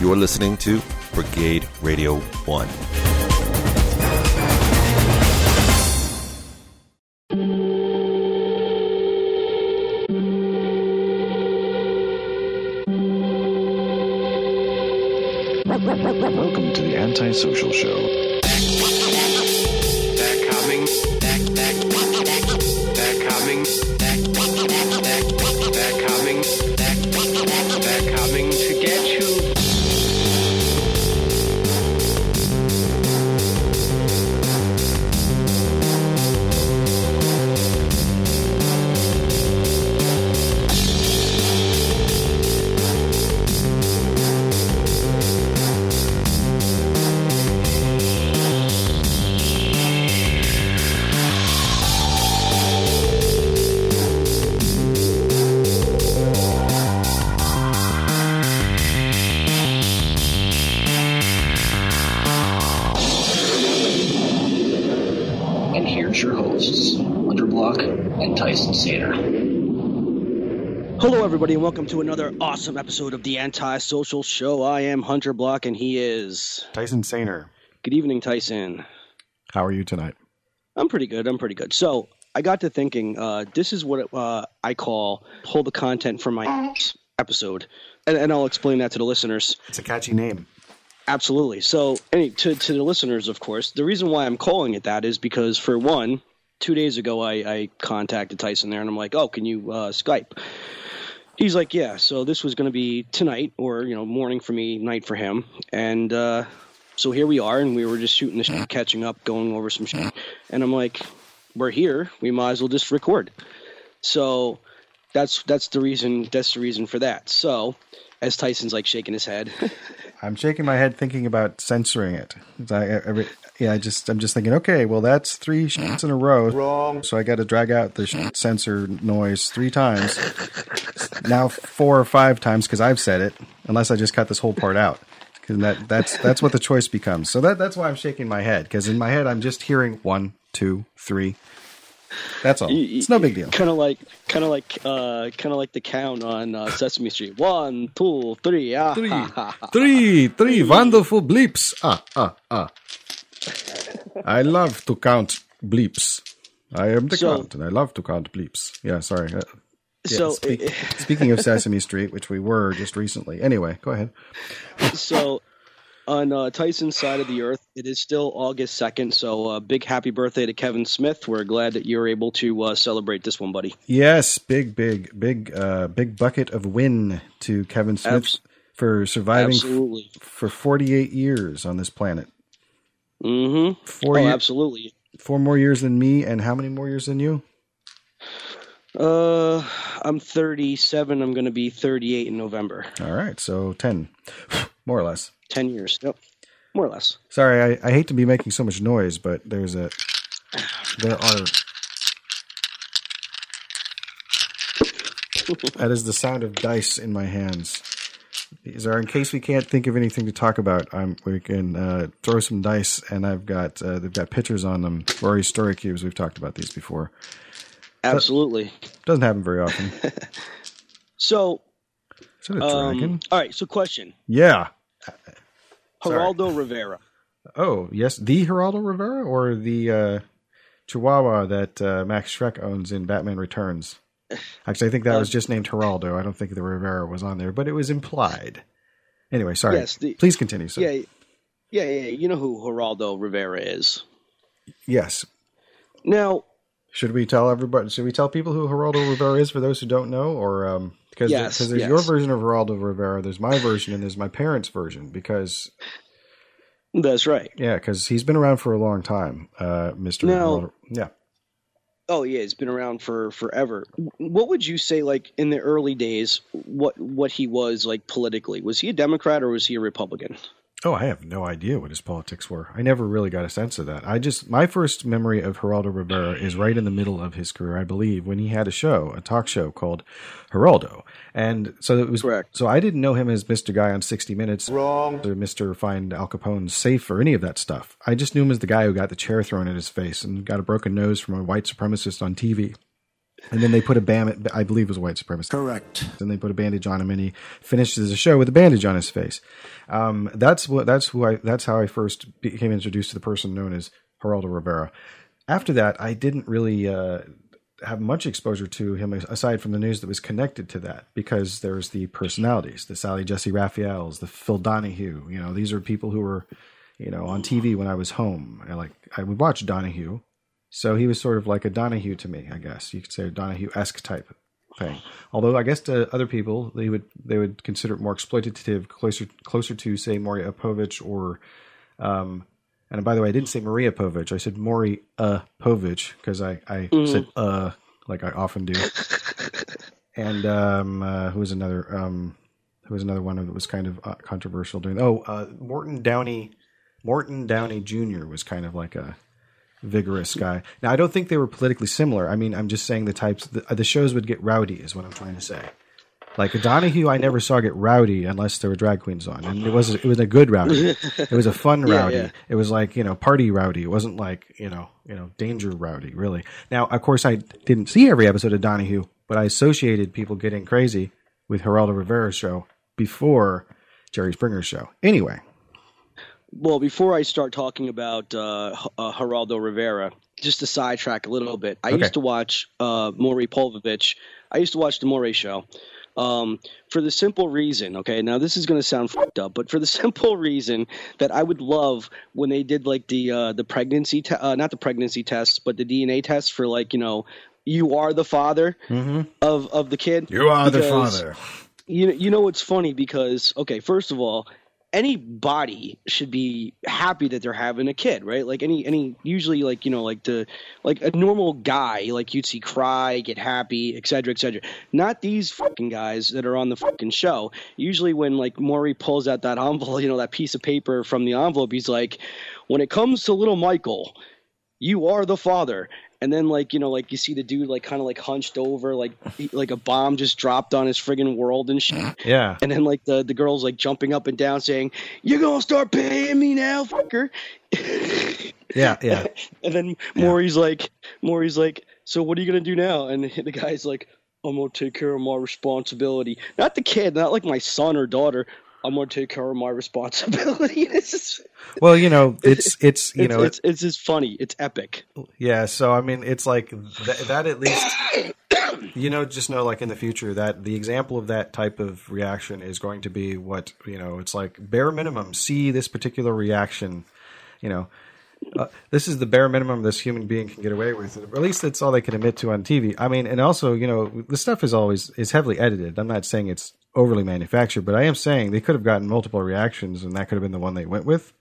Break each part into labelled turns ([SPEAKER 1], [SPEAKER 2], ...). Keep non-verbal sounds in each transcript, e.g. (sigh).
[SPEAKER 1] You're listening to Brigade Radio 1.
[SPEAKER 2] Welcome to the Antisocial Show.
[SPEAKER 3] Awesome episode of the Anti-Social Show. I am Hunter Block, and he is.
[SPEAKER 4] Tyson Sainer,
[SPEAKER 3] Good evening, Tyson.
[SPEAKER 4] how are you tonight?
[SPEAKER 3] I'm pretty good. I'm pretty good. So I got to thinking. Uh, this is what uh, I call pull the content from my episode, and, and I'll explain that to the listeners.
[SPEAKER 4] It's a catchy name.
[SPEAKER 3] Absolutely. So, any, to to the listeners, of course, the reason why I'm calling it that is because, for one, two days ago I, I contacted Tyson there, and I'm like, "Oh, can you uh, Skype?" He's like, "Yeah." So this was going to be tonight, or you know, morning for me, night for him, and uh, so here we are, and we were just shooting this, shit, catching up, going over some shit, and I'm like, "We're here. We might as well just record." So that's that's the reason. That's the reason for that. So, as Tyson's like shaking his head. (laughs)
[SPEAKER 4] I'm shaking my head thinking about censoring it. I, every, yeah, I just I'm just thinking, okay, well that's three shots in a row. Wrong. So I got to drag out the censor noise three times. now four or five times because I've said it. Unless I just cut this whole part out. Because that that's that's what the choice becomes. So that that's why I'm shaking my head because in my head I'm just hearing one, two, three. That's all. It's no big deal.
[SPEAKER 3] Kind of like, kind of like, uh, kind of like the count on uh, Sesame Street. One, two, three. Ah,
[SPEAKER 4] Three,
[SPEAKER 3] ha, ha, ha.
[SPEAKER 4] three, three wonderful bleeps. Ah, ah, ah. I love to count bleeps. I am the
[SPEAKER 3] So-
[SPEAKER 4] count, and I love to count bleeps. Yeah, sorry. Uh, yeah,
[SPEAKER 3] So,
[SPEAKER 4] speak- (laughs) speaking of Sesame Street, which we were just recently. Anyway, go ahead.
[SPEAKER 3] so on uh, Tyson's side of the earth, it is still August second. So, uh, big happy birthday to Kevin Smith. We're glad that you're able to uh, celebrate this one, buddy.
[SPEAKER 4] Yes, big, big, big, uh, big bucket of win to Kevin Smith
[SPEAKER 3] Abs-
[SPEAKER 4] for surviving f- for 48 years on this planet.
[SPEAKER 3] Mm-hmm.
[SPEAKER 4] Four,
[SPEAKER 3] Oh,
[SPEAKER 4] ye-
[SPEAKER 3] absolutely.
[SPEAKER 4] four more years than me, and how many more years than you?
[SPEAKER 3] Uh, I'm 37. I'm going to be 38 in November.
[SPEAKER 4] All right, so 10, (sighs) more or less.
[SPEAKER 3] 10 years. Yep. More or less.
[SPEAKER 4] Sorry, I, I hate to be making so much noise, but there's a there are that is the sound of dice in my hands. These are in case we can't think of anything to talk about. I'm we can uh, throw some dice, and I've got uh, they've got pictures on them. Rory story cubes. We've talked about these before.
[SPEAKER 3] Absolutely.
[SPEAKER 4] Doesn't happen very often. (laughs)
[SPEAKER 3] So,
[SPEAKER 4] Is that a
[SPEAKER 3] um,
[SPEAKER 4] dragon?
[SPEAKER 3] all right. So, question:
[SPEAKER 4] Yeah.
[SPEAKER 3] Geraldo Rivera.
[SPEAKER 4] Oh yes, the Geraldo Rivera or the uh, Chihuahua that uh, Max Shreck owns in Batman Returns. Actually, I think that
[SPEAKER 3] Uh,
[SPEAKER 4] was just named Geraldo. I don't think the Rivera was on there, but it was implied. Anyway, sorry.
[SPEAKER 3] Yes, the-
[SPEAKER 4] Please continue. Sir.
[SPEAKER 3] Yeah, yeah, yeah. You know who Geraldo Rivera is.
[SPEAKER 4] Yes.
[SPEAKER 3] Now,
[SPEAKER 4] Should we tell everybody? Should we tell people who Geraldo Rivera is for those who don't know, or um, because
[SPEAKER 3] Yes,
[SPEAKER 4] there's
[SPEAKER 3] yes.
[SPEAKER 4] your version of Geraldo Rivera, there's my version, and there's my parents' version. Because
[SPEAKER 3] that's right.
[SPEAKER 4] yeah, because he's been around for a long time, uh, Mister. Yeah.
[SPEAKER 3] Oh yeah, he's been around for forever. What would you say, like in the early days, what what he was like politically? Was he a Democrat or was he a Republican?
[SPEAKER 4] Oh, I have no idea what his politics were. I never really got a sense of that. I just my first memory of Geraldo Rivera is right in the middle of his career, I believe, when he had a show, a talk show called Geraldo, and so it was
[SPEAKER 3] Correct.
[SPEAKER 4] So I didn't know him as Mr. Guy on 60 Minutes, wrong, or Mr. Find Al Capone's safe or any of that stuff. I just knew him as the guy who got the chair thrown in his face and got a broken nose from a white supremacist on TV. And then they put a bam. I believe it was white supremacist.
[SPEAKER 5] Correct.
[SPEAKER 4] Then they put a bandage on him, and he finishes the show with a bandage on his face. Um, that's what. That's who I. That's how I first became introduced to the person known as Geraldo Rivera. After that, I didn't really uh, have much exposure to him aside from the news that was connected to that, because there's the personalities, the Sally Jessy Raphaels, the Phil Donahue. You know, these are people who were, you know, on TV when I was home. I like I would watch Donahue, so he was sort of like a Donahue to me, I guess you could say a Donahue esque type thing. Although I guess to other people they would they would consider it more exploitative, closer closer to say Maury Povich or, um, and by the way, I didn't say Maria Povich. I said Maury uh, Povich because I I said uh like I often do. (laughs) and um, uh, who was another um, who was another one that was kind of uh, controversial during? Oh, uh, Morton Downey. Morton Downey Jr. was kind of like a vigorous guy. Now, I don't think they were politically similar. I mean, I'm just saying the types, the, the shows would get rowdy, is what I'm trying to say. Like Donahue, I never saw get rowdy unless there were drag queens on, and it was it was a good rowdy. It was a fun (laughs) rowdy.
[SPEAKER 3] yeah.
[SPEAKER 4] It was like you know party rowdy. It wasn't like you know you know danger rowdy. Really. Now, of course, I didn't see every episode of Donahue, but I associated people getting crazy with Geraldo Rivera's show before Jerry Springer's show. Anyway,
[SPEAKER 3] Well, before I start talking about uh, uh, Geraldo Rivera, just to sidetrack a little bit, I
[SPEAKER 4] Okay.
[SPEAKER 3] used to watch uh, Maury Povich. I used to watch the Maury show. Um, for the simple reason, okay, now this is going to sound fucked up, but for the (laughs) simple reason that I would love when they did like the uh, the pregnancy, te- uh, not the pregnancy tests, but the DNA tests for like you know, you are the father of of the kid.
[SPEAKER 4] Mm-hmm. you are the father.
[SPEAKER 3] you you know it's funny because okay first of all any body should be happy that they're having a kid right? Like any any usually like you know like the like a normal guy like you'd see cry get happy etc etc not these fucking guys that are on the fucking show. Usually when like Maury pulls out that (laughs) envelope you know that piece of paper from the envelope he's like when it comes to little michael you are the father and then like you know like you see the dude like kind of like hunched over like he, like a bomb just dropped on his friggin' world and shit (laughs)
[SPEAKER 4] Yeah.
[SPEAKER 3] and then like the the girls like jumping up and down saying you're gonna start paying me now fucker (laughs)
[SPEAKER 4] Yeah. Yeah.
[SPEAKER 3] and then Maury's like Maury's like so what are you gonna do now and (laughs) the guy's like i'm gonna take care of my responsibility not the kid not like my son or daughter i'm gonna take care of my responsibility (laughs) it's just,
[SPEAKER 4] Well, you know, it's it's you
[SPEAKER 3] it's,
[SPEAKER 4] know,
[SPEAKER 3] it's, it's just funny it's epic
[SPEAKER 4] Yeah, so I mean, it's like th- that at least, (coughs) you know, just know like in the future that the example of that type of reaction is going to be what, you know, it's like bare minimum, see this particular reaction, you know. Uh, this is the bare minimum this human being can get away with. Or at least that's all they can admit to on TV. I mean, and also, you know, the stuff is always is heavily edited. I'm not saying it's overly manufactured, but I am saying they could have gotten multiple reactions, and that could have been the one they went with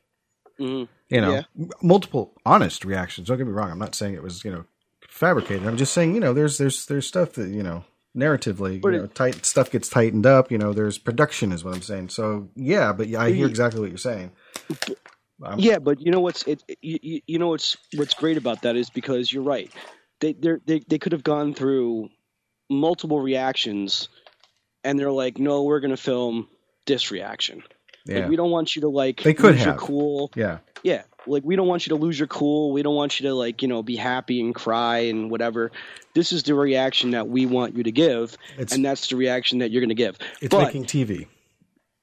[SPEAKER 3] Mhm.
[SPEAKER 4] you know,
[SPEAKER 3] Yeah.
[SPEAKER 4] m- multiple honest reactions. Don't get me wrong. I'm not saying it was, you know, fabricated. I'm just saying, you know, there's there's there's stuff that, you know, narratively,
[SPEAKER 3] But
[SPEAKER 4] you
[SPEAKER 3] it-
[SPEAKER 4] know, tight stuff gets tightened up, you know, there's production is what I'm saying. So, yeah, but yeah, I hear
[SPEAKER 3] Mhm.
[SPEAKER 4] exactly what you're saying. Um,
[SPEAKER 3] Yeah, but you know what's it, you, you- you know what's what's great about that is because you're right. They they they could have gone through multiple reactions, and they're like, no, we're gonna film this reaction.
[SPEAKER 4] Yeah.
[SPEAKER 3] Like, we don't want you to like
[SPEAKER 4] They could
[SPEAKER 3] lose your cool.
[SPEAKER 4] yeah.
[SPEAKER 3] Yeah, like we don't want you to lose your cool. We don't want you to like you know be happy and cry and whatever. This is the reaction that we want you to give,
[SPEAKER 4] It's-
[SPEAKER 3] and that's the reaction that you're gonna give.
[SPEAKER 4] It's
[SPEAKER 3] but,
[SPEAKER 4] making TV.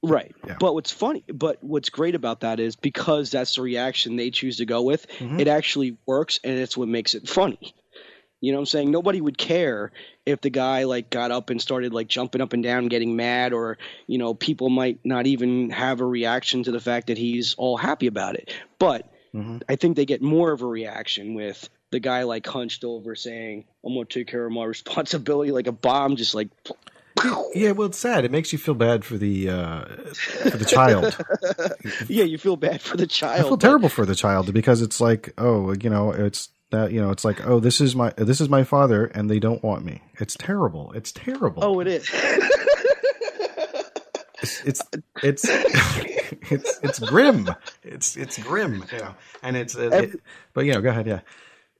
[SPEAKER 3] Right.
[SPEAKER 4] Yeah.
[SPEAKER 3] But what's funny, but what's great about that is because that's the reaction they choose to go with,
[SPEAKER 4] Mm-hmm.
[SPEAKER 3] it actually works and it's what makes it funny. You know what I'm saying? Nobody would care if the guy like got up and started like jumping up and down, getting mad, or you know, people might not even have a reaction to the fact that he's all happy about it. But
[SPEAKER 4] Mm-hmm.
[SPEAKER 3] I think they get more of a reaction with the guy like hunched over saying, "I'm gonna take care of my (laughs) responsibility," like a bomb, just like
[SPEAKER 4] Yeah, well, it's sad. It makes you feel bad for the uh, for the child. (laughs)
[SPEAKER 3] yeah, you feel bad for the child.
[SPEAKER 4] I feel terrible for the child because it's like, oh, you know, it's that you know, it's like, oh, this is my this is my father, and they don't want me. It's terrible. It's terrible.
[SPEAKER 3] Oh, it is. (laughs)
[SPEAKER 4] it's it's (laughs) it's it's grim. It's it's grim. You know, and it's uh, it, but you know, go ahead. Yeah,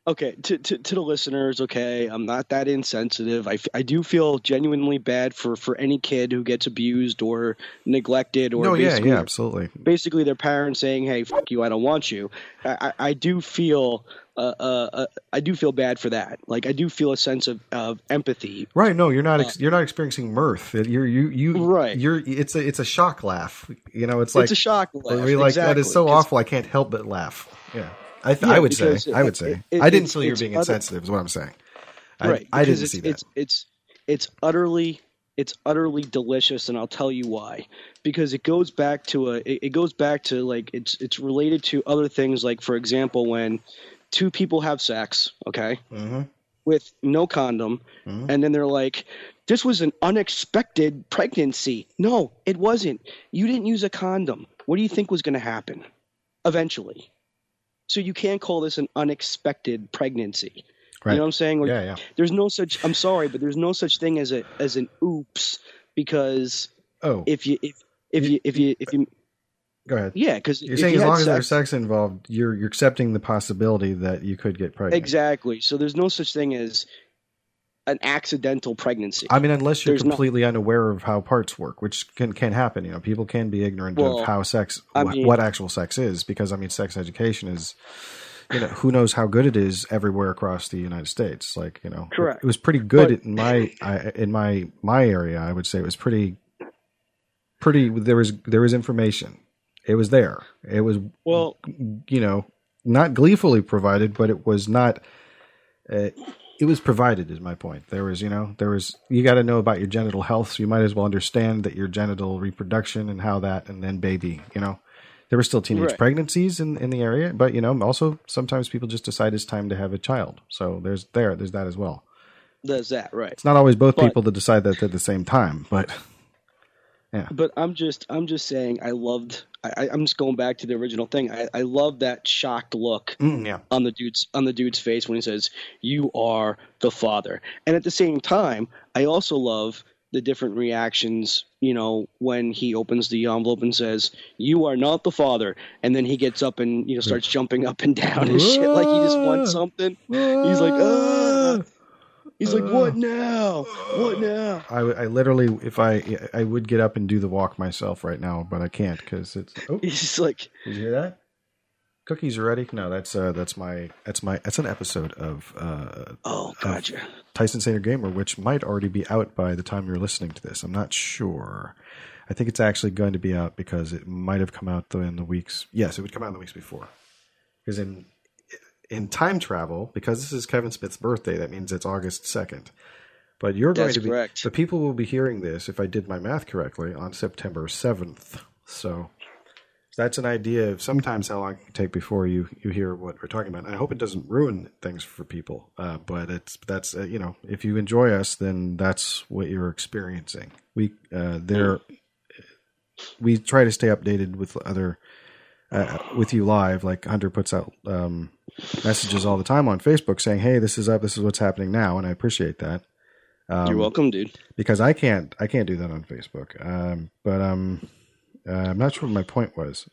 [SPEAKER 3] okay to, to to the listeners okay i'm not that insensitive I, I do feel genuinely bad for for any kid who gets abused or neglected or
[SPEAKER 4] No, yeah,
[SPEAKER 3] basically,
[SPEAKER 4] yeah, absolutely.
[SPEAKER 3] basically their parents saying hey fuck you i don't want you i i, I do feel uh, uh, uh, I do feel bad for that. Like I do feel a sense of, of empathy.
[SPEAKER 4] Right? No, you're not. Ex- you're not experiencing mirth. You're you you
[SPEAKER 3] Uh, Right.
[SPEAKER 4] You're it's a it's a shock laugh. You know, it's like
[SPEAKER 3] it's a shock. laugh,
[SPEAKER 4] you're like that is so awful. I can't help but laugh. Yeah, I th-
[SPEAKER 3] Yeah,
[SPEAKER 4] I would say.
[SPEAKER 3] because
[SPEAKER 4] I would say.
[SPEAKER 3] it-
[SPEAKER 4] I didn't feel you were
[SPEAKER 3] it's
[SPEAKER 4] being insensitive. Is what I'm saying. I,
[SPEAKER 3] right?
[SPEAKER 4] I didn't
[SPEAKER 3] it's,
[SPEAKER 4] see that.
[SPEAKER 3] It's it's it's utterly it's utterly delicious, and I'll tell you why. Because it goes back to a it, it goes back to like it's it's related to other things. Like for example, when two people have sex, okay,
[SPEAKER 4] Mhm.
[SPEAKER 3] with no condom,
[SPEAKER 4] Mhm.
[SPEAKER 3] and then they're like. This was an unexpected pregnancy. No, it wasn't. You didn't use a condom. What do you think was going to happen? Eventually. So you can't call this an unexpected pregnancy.
[SPEAKER 4] Right.
[SPEAKER 3] You know what I'm saying? Or
[SPEAKER 4] Yeah, yeah.
[SPEAKER 3] there's no such I'm sorry, but there's no such thing as a as an oops because
[SPEAKER 4] Oh,
[SPEAKER 3] if you if if you if you if you
[SPEAKER 4] go ahead.
[SPEAKER 3] yeah because
[SPEAKER 4] You're saying
[SPEAKER 3] you
[SPEAKER 4] as long as there's
[SPEAKER 3] sex-
[SPEAKER 4] sex involved, you're you're accepting the possibility that you could get pregnant.
[SPEAKER 3] exactly so there's no such thing as an accidental pregnancy.
[SPEAKER 4] I mean, unless you're
[SPEAKER 3] There's
[SPEAKER 4] completely unaware of how parts work, which can can happen. You know, people can be ignorant
[SPEAKER 3] Well,
[SPEAKER 4] of how sex,
[SPEAKER 3] I mean-
[SPEAKER 4] what actual sex is, because I mean, sex education is, you know, who knows how good it is everywhere across the United States. Like, you know,
[SPEAKER 3] Correct.
[SPEAKER 4] It was pretty good
[SPEAKER 3] But-
[SPEAKER 4] in my I, in my my area. I would say it was pretty, pretty. There was there was information. It was there. It was
[SPEAKER 3] well,
[SPEAKER 4] you know, not gleefully provided, but it was not. Uh, it was provided, is my point. There was, you know, there was. You got to know about your genital health, so you might as well understand that your genital reproduction and how that, and then baby. You know, there were still teenage
[SPEAKER 3] Right.
[SPEAKER 4] pregnancies in in the area, but you know, also sometimes people just decide it's time to have a child. So there's there, there's that as well.
[SPEAKER 3] there's that right.
[SPEAKER 4] It's not always both
[SPEAKER 3] But-
[SPEAKER 4] people that decide that at the same time, but
[SPEAKER 3] But I'm just I'm just saying I loved I, I'm just going back to the original thing. I, I love that shocked look
[SPEAKER 4] Mm, yeah,
[SPEAKER 3] on the dude's on the dude's face when he says, "You are the father." And at the same time, I also love the different reactions. You know, when he opens the envelope and says, "You are not the father," and then he gets up and you know starts jumping up and down and shit like he just wants something. He's like, "Ah." He's like, "What now? What now?"
[SPEAKER 4] I, I literally, if I, I would get up and do the walk myself right now, but I can't because it's. Oh,
[SPEAKER 3] He's like,
[SPEAKER 4] Did you hear that? Cookies are ready. No, that's uh, that's my that's my that's an episode of uh,
[SPEAKER 3] "Oh, gotcha."
[SPEAKER 4] Tyson Saner Gamer, which might already be out by the time you're listening to this. I'm not sure. I think it's actually going to be out because it might have come out in the weeks. Yes, it would come out in the weeks before. Because in in time travel, because this is Kevin Smith's birthday, that means it's August second. But you're going to be
[SPEAKER 3] correct.
[SPEAKER 4] the people will be hearing this, if I did my math correctly, on September seventh. So that's an idea of sometimes how long it can take before you, you hear what we're talking about. And I hope it doesn't ruin things for people. Uh, but it's that's uh, you know if you enjoy us, then that's what you're experiencing. We uh, there we try to stay updated with other uh, with you live. Like Hunter puts out um, messages all the time on Facebook saying, "Hey, this is up. This is what's happening now," and I appreciate that. Um,
[SPEAKER 3] You're welcome, dude.
[SPEAKER 4] because I can't I can't do that on Facebook. Um, but um, uh, I'm not sure what my point was.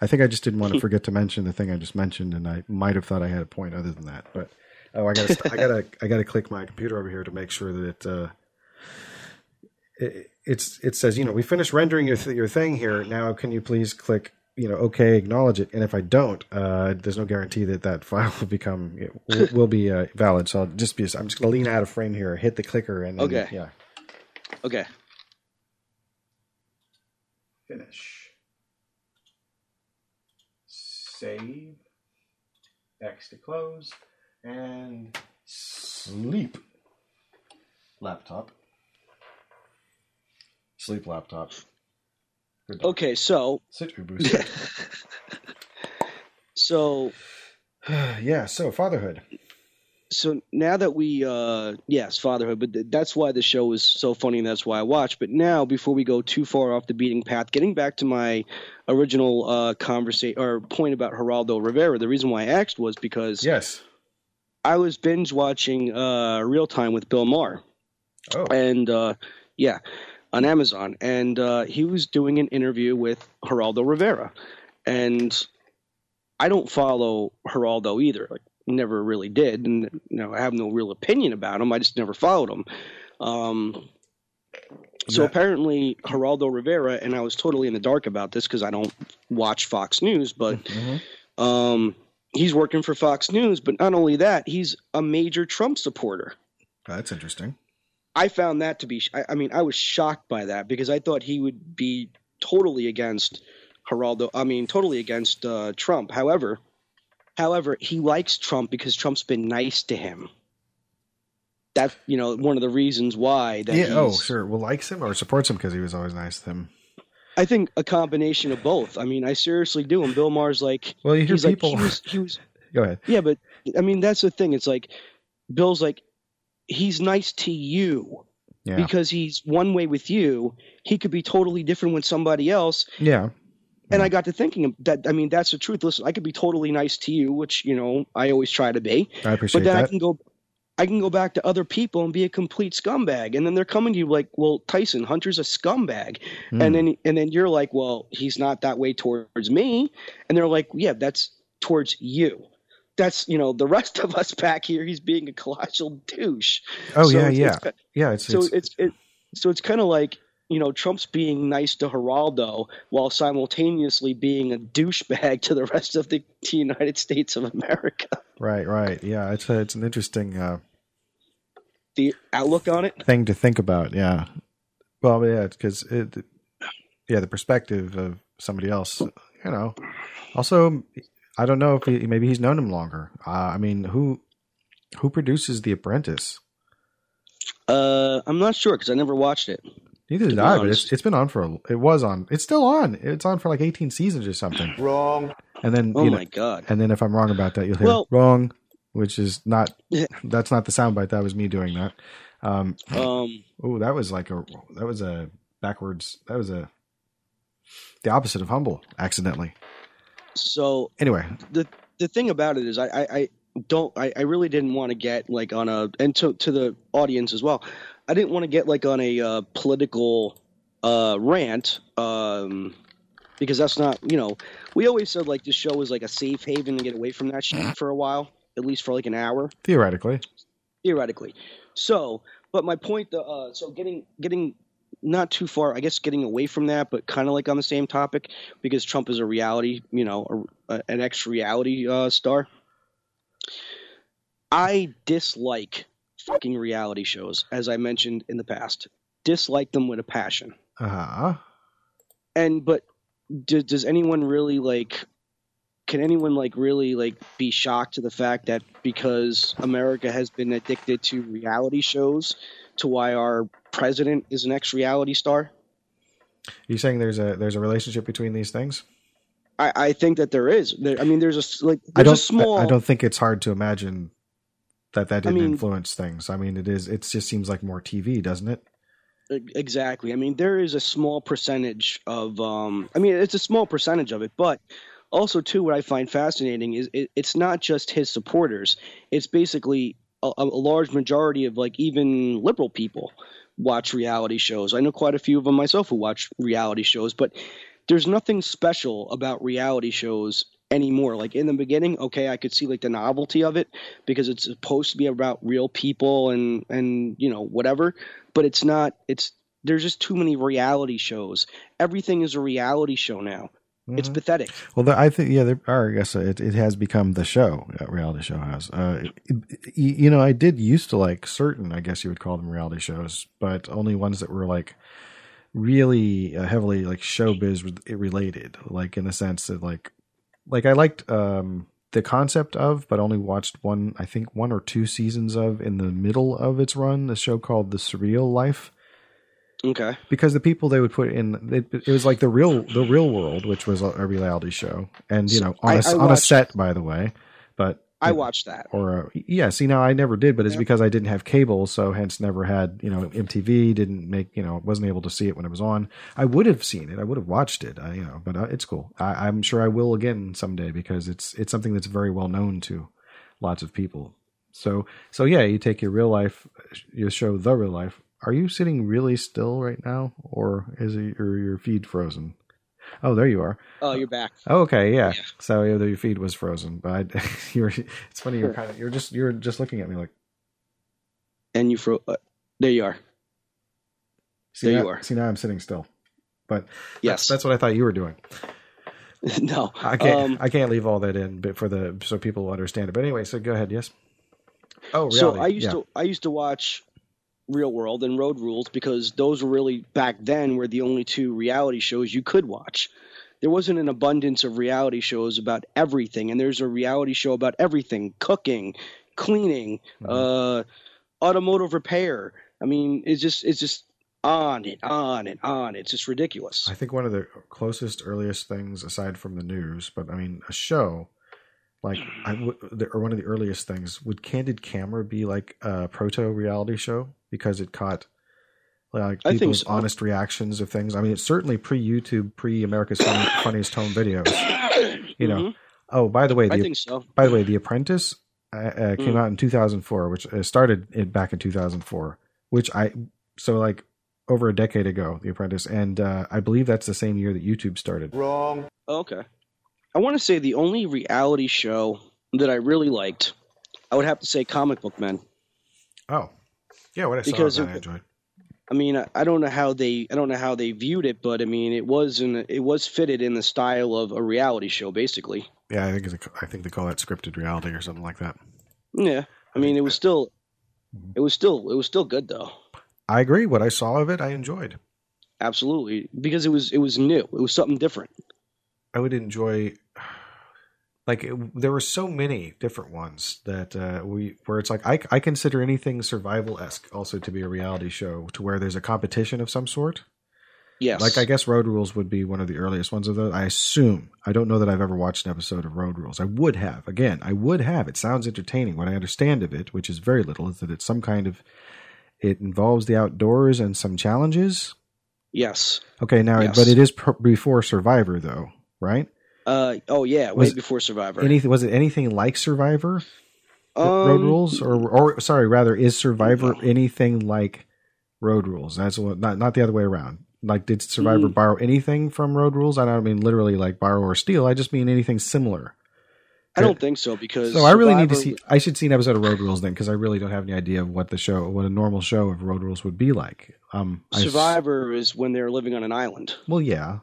[SPEAKER 4] I think I just didn't want to (laughs) forget to mention the thing I just mentioned, and I might have thought I had a point other than that. But oh, I got to I got to I got to click my computer over here to make sure that it, uh, it it's it says you know we finished rendering your th- your thing here. Now can you please click you know okay acknowledge it. And if i don't uh there's no guarantee that that (laughs) file will become will, will be uh, valid. So i'll just be i'm just gonna lean out of frame here hit the clicker and then,
[SPEAKER 3] Okay.
[SPEAKER 4] yeah.
[SPEAKER 3] Okay.
[SPEAKER 4] finish. Save. X to close. And sleep. Laptop. Sleep laptop. Good dog.
[SPEAKER 3] Okay. So
[SPEAKER 4] sit Ubu, (laughs)
[SPEAKER 3] so (sighs)
[SPEAKER 4] yeah so fatherhood.
[SPEAKER 3] so now that we uh yes fatherhood but th- that's why the show is so funny and that's why i watch. But now before we go too far off the beating path getting back to my original uh conversation or point about geraldo rivera the reason why i asked was because
[SPEAKER 4] yes.
[SPEAKER 3] I was binge watching uh real time with bill maher.
[SPEAKER 4] Oh.
[SPEAKER 3] And uh yeah on amazon and uh he was doing an interview with geraldo rivera and i don't follow geraldo either like never really did, and you know I have no real opinion about him. I just never followed him. Um, so
[SPEAKER 4] Yeah.
[SPEAKER 3] apparently Geraldo Rivera, and I was totally in the dark about this because I don't watch Fox News, but
[SPEAKER 4] Mm-hmm.
[SPEAKER 3] um, he's working for Fox News. But not only that, he's a major Trump supporter.
[SPEAKER 4] That's interesting.
[SPEAKER 3] I found that to be. I, I mean, I was shocked by that because I thought he would be totally against Geraldo. I mean, totally against uh, Trump. However, however, he likes Trump because Trump's been nice to him. That's you know one of the reasons why that.
[SPEAKER 4] Yeah. Oh, sure. Well, likes him or supports him because he was always nice to him.
[SPEAKER 3] I think a combination of both. I mean, I seriously do. And Bill Maher's like,
[SPEAKER 4] Well, you hear
[SPEAKER 3] he's like,
[SPEAKER 4] people.
[SPEAKER 3] he was, he was (laughs)
[SPEAKER 4] Go ahead.
[SPEAKER 3] Yeah, but I mean that's the thing. It's like Bill's like he's nice to you
[SPEAKER 4] Yeah.
[SPEAKER 3] because he's one way with you. He could be totally different with somebody else.
[SPEAKER 4] yeah.
[SPEAKER 3] And I got to thinking that I mean that's the truth. Listen, I could be totally nice to you, which you know I always try to be.
[SPEAKER 4] I appreciate
[SPEAKER 3] But then I can go I can go back to other people and be a complete scumbag. And then they're coming to you like, well, Tyson, Hunter's a scumbag.
[SPEAKER 4] Hmm.
[SPEAKER 3] And then and then you're like, well, he's not that way towards me. And they're like, yeah, that's towards you. That's you know the rest of us back here. He's being a colossal douche.
[SPEAKER 4] oh
[SPEAKER 3] So
[SPEAKER 4] yeah,
[SPEAKER 3] it's-
[SPEAKER 4] yeah,
[SPEAKER 3] it's-
[SPEAKER 4] yeah. It's,
[SPEAKER 3] so
[SPEAKER 4] it's,
[SPEAKER 3] it's it, so it's kind of like you know Trump's being nice to Geraldo while simultaneously being a douchebag to the rest of the, the United States of America.
[SPEAKER 4] right, right. Yeah, it's a, it's an interesting uh,
[SPEAKER 3] The outlook on it.
[SPEAKER 4] thing to think about. Yeah. Well, yeah, because it, yeah, the perspective of somebody else. You know. Also, I don't know if he, maybe he's known him longer. Uh, I mean, who who produces The Apprentice?
[SPEAKER 3] Uh, I'm not sure because I never watched it.
[SPEAKER 4] Neither did I, but it's, it's been on for a, it was on. It's still on. It's on for like 18 seasons or something.
[SPEAKER 5] Wrong.
[SPEAKER 4] And then
[SPEAKER 3] Oh
[SPEAKER 4] you know,
[SPEAKER 3] my god.
[SPEAKER 4] and then if I'm wrong about that, you'll hear
[SPEAKER 3] Well-
[SPEAKER 4] wrong, which is not that's not the soundbite. That was me doing that. Um,
[SPEAKER 3] Um,
[SPEAKER 4] oh, that was like a that was a backwards. That was a the opposite of humble. Accidentally.
[SPEAKER 3] So
[SPEAKER 4] Anyway,
[SPEAKER 3] the the thing about it is I I, I don't I, I really didn't want to get like on a and to to the audience as well. I didn't want to get like on a uh, political uh, rant um, because that's not you know we always said like this show is like a safe haven to get away from that shit for a while at least for like an hour
[SPEAKER 4] theoretically,
[SPEAKER 3] theoretically. So, but my point, uh, so getting getting not too far, I guess, getting away from that, but kind of like on the same topic because Trump is a reality, you know, a, an ex-reality uh, star. I dislike fucking reality shows, as I mentioned in the past. Dislike them with a passion.
[SPEAKER 4] uh huh.
[SPEAKER 3] And but does anyone really like? Can anyone like really like be shocked to the fact that because America has been addicted to reality shows, to why our president is an ex-reality star?
[SPEAKER 4] You saying there's a there's a relationship between these things?
[SPEAKER 3] I, I think that there is. There, I mean, there's a like
[SPEAKER 4] I don't.
[SPEAKER 3] a small.
[SPEAKER 4] I, I don't think it's hard to imagine that that
[SPEAKER 3] I
[SPEAKER 4] didn't
[SPEAKER 3] mean-
[SPEAKER 4] influence things. I mean, it is. It just seems like more TV, doesn't it?
[SPEAKER 3] Exactly. I mean, there is a small percentage of. Um, I mean, it's a small percentage of it, but also too, what I find fascinating is it, it's not just his supporters. It's basically a, a large majority of like even liberal people watch reality shows. I know quite a few of them myself who watch reality shows, but there's nothing special about reality shows anymore. Like in the beginning, okay, I could see like the novelty of it because it's supposed to be about real people and and you know whatever, but it's not. It's there's just too many reality shows. Everything is a reality show now. It's
[SPEAKER 4] Mhm.
[SPEAKER 3] pathetic.
[SPEAKER 4] Well, I think yeah, there are. I guess it, it has become the show. uh, reality show has. Uh, it- it- you know, I did used to like certain. I guess you would call them reality shows, but only ones that were like really uh, heavily like showbiz re- related. Like in the sense that like like I liked um the concept of, but only watched one. I think one or two seasons of in the middle of its run. A show called The Surreal Life
[SPEAKER 3] Okay.
[SPEAKER 4] because the people they would put in it, it was like the real the real world which was a, a reality show and you know on a
[SPEAKER 3] I-
[SPEAKER 4] s
[SPEAKER 3] I
[SPEAKER 4] on a set by the way but
[SPEAKER 3] I watched that.
[SPEAKER 4] or uh, yeah see now i never did but it's
[SPEAKER 3] Yeah.
[SPEAKER 4] because i didn't have cable so hence never had you know mtv didn't make you know wasn't able to see it when it was on i would have seen it i would have watched it I, you know but uh, it's cool I, i'm sure i will again someday because it's it's something that's very well known to lots of people so so yeah you take your real life your show the real life are you sitting really still right now or is it your, your feed frozen Oh, there you are.
[SPEAKER 3] Oh, you're back.
[SPEAKER 4] Oh, okay, yeah.
[SPEAKER 3] Yeah.
[SPEAKER 4] So yeah, your feed was frozen, but I, (laughs) you're. It's funny. You're kind of. You're just. You're just looking at me like.
[SPEAKER 3] And you froze. Uh, there you are.
[SPEAKER 4] See,
[SPEAKER 3] There
[SPEAKER 4] now,
[SPEAKER 3] you are.
[SPEAKER 4] See now I'm sitting still, but
[SPEAKER 3] Yes.
[SPEAKER 4] that's what I thought you were doing. (laughs)
[SPEAKER 3] no.
[SPEAKER 4] I can't.
[SPEAKER 3] Um,
[SPEAKER 4] I can't leave all that in, but for the so people will understand it. But anyway, so go ahead. Yes. Oh, reality.
[SPEAKER 3] So I used
[SPEAKER 4] yeah.
[SPEAKER 3] to I used to watch Real World and Road Rules because those were really back then were the only two reality shows you could watch. There wasn't an abundance of reality shows about everything, and there's a reality show about everything: cooking, cleaning,
[SPEAKER 4] Mm-hmm.
[SPEAKER 3] uh, automotive repair. I mean, it's just it's just on and on and on. It's just ridiculous.
[SPEAKER 4] I think one of the closest, earliest things, aside from the news, but I mean, a show like I w- the, or one of the earliest things would Candid Camera be like a proto reality show because it caught like
[SPEAKER 3] I think
[SPEAKER 4] people's
[SPEAKER 3] so.
[SPEAKER 4] honest reactions of things. I mean, it's certainly pre YouTube, pre America's Funniest Home Videos. (coughs) You know.
[SPEAKER 3] Mhm.
[SPEAKER 4] Oh, by the way,
[SPEAKER 3] I
[SPEAKER 4] the,
[SPEAKER 3] think so.
[SPEAKER 4] by the way, The Apprentice uh, uh, came
[SPEAKER 3] Mm.
[SPEAKER 4] out in 2004, which uh, started it back in 2004, which I so like over a decade ago, The Apprentice, and uh, I believe that's the same year that YouTube started.
[SPEAKER 3] Oh, Okay. I want to say the only reality show that I really liked, I would have to say Comic Book Men.
[SPEAKER 4] Oh, yeah, what I
[SPEAKER 3] Because
[SPEAKER 4] saw
[SPEAKER 3] it-
[SPEAKER 4] I enjoyed.
[SPEAKER 3] I mean, I, I don't know how they I don't know how they viewed it, but I mean, it was in it was fitted in the style of a reality show, basically.
[SPEAKER 4] Yeah, I think it's a, I think they call that scripted reality or something like that.
[SPEAKER 3] Yeah. I mean, it was still it was still it was still good though.
[SPEAKER 4] I agree. What I saw of it, I enjoyed.
[SPEAKER 3] Absolutely, because it was it was new. It was something different.
[SPEAKER 4] I would enjoy. Like it, there were so many different ones that uh, we where it's like I, I consider anything survival esque also to be a reality show to where there's a competition of some sort.
[SPEAKER 3] Yes.
[SPEAKER 4] Like I guess Road Rules would be one of the earliest ones of those. I assume. I don't know that I've ever watched an episode of Road Rules. I would have. Again, I would have. It sounds entertaining. What I understand of it, which is very little, is that it's some kind of it involves the outdoors and some challenges.
[SPEAKER 3] Yes.
[SPEAKER 4] Okay, now
[SPEAKER 3] Yes.
[SPEAKER 4] but it is pr- before Survivor though, right?
[SPEAKER 3] Uh oh yeah, way
[SPEAKER 4] Was-
[SPEAKER 3] before Survivor.
[SPEAKER 4] Anything was it anything like Survivor? Road
[SPEAKER 3] Um,
[SPEAKER 4] Rules or or sorry, rather is Survivor anything like Road Rules? That's what not not the other way around. Like did Survivor
[SPEAKER 3] Mm.
[SPEAKER 4] borrow anything from Road Rules? I don't mean literally like borrow or steal. I just mean anything similar.
[SPEAKER 3] I don't think so because
[SPEAKER 4] So I really need to see. I should see an episode of Road Rules then, because I really don't have any idea of what the show, what a normal show of Road Rules would be like. Um, I
[SPEAKER 3] Survivor is when they're living on an island.
[SPEAKER 4] well, yeah,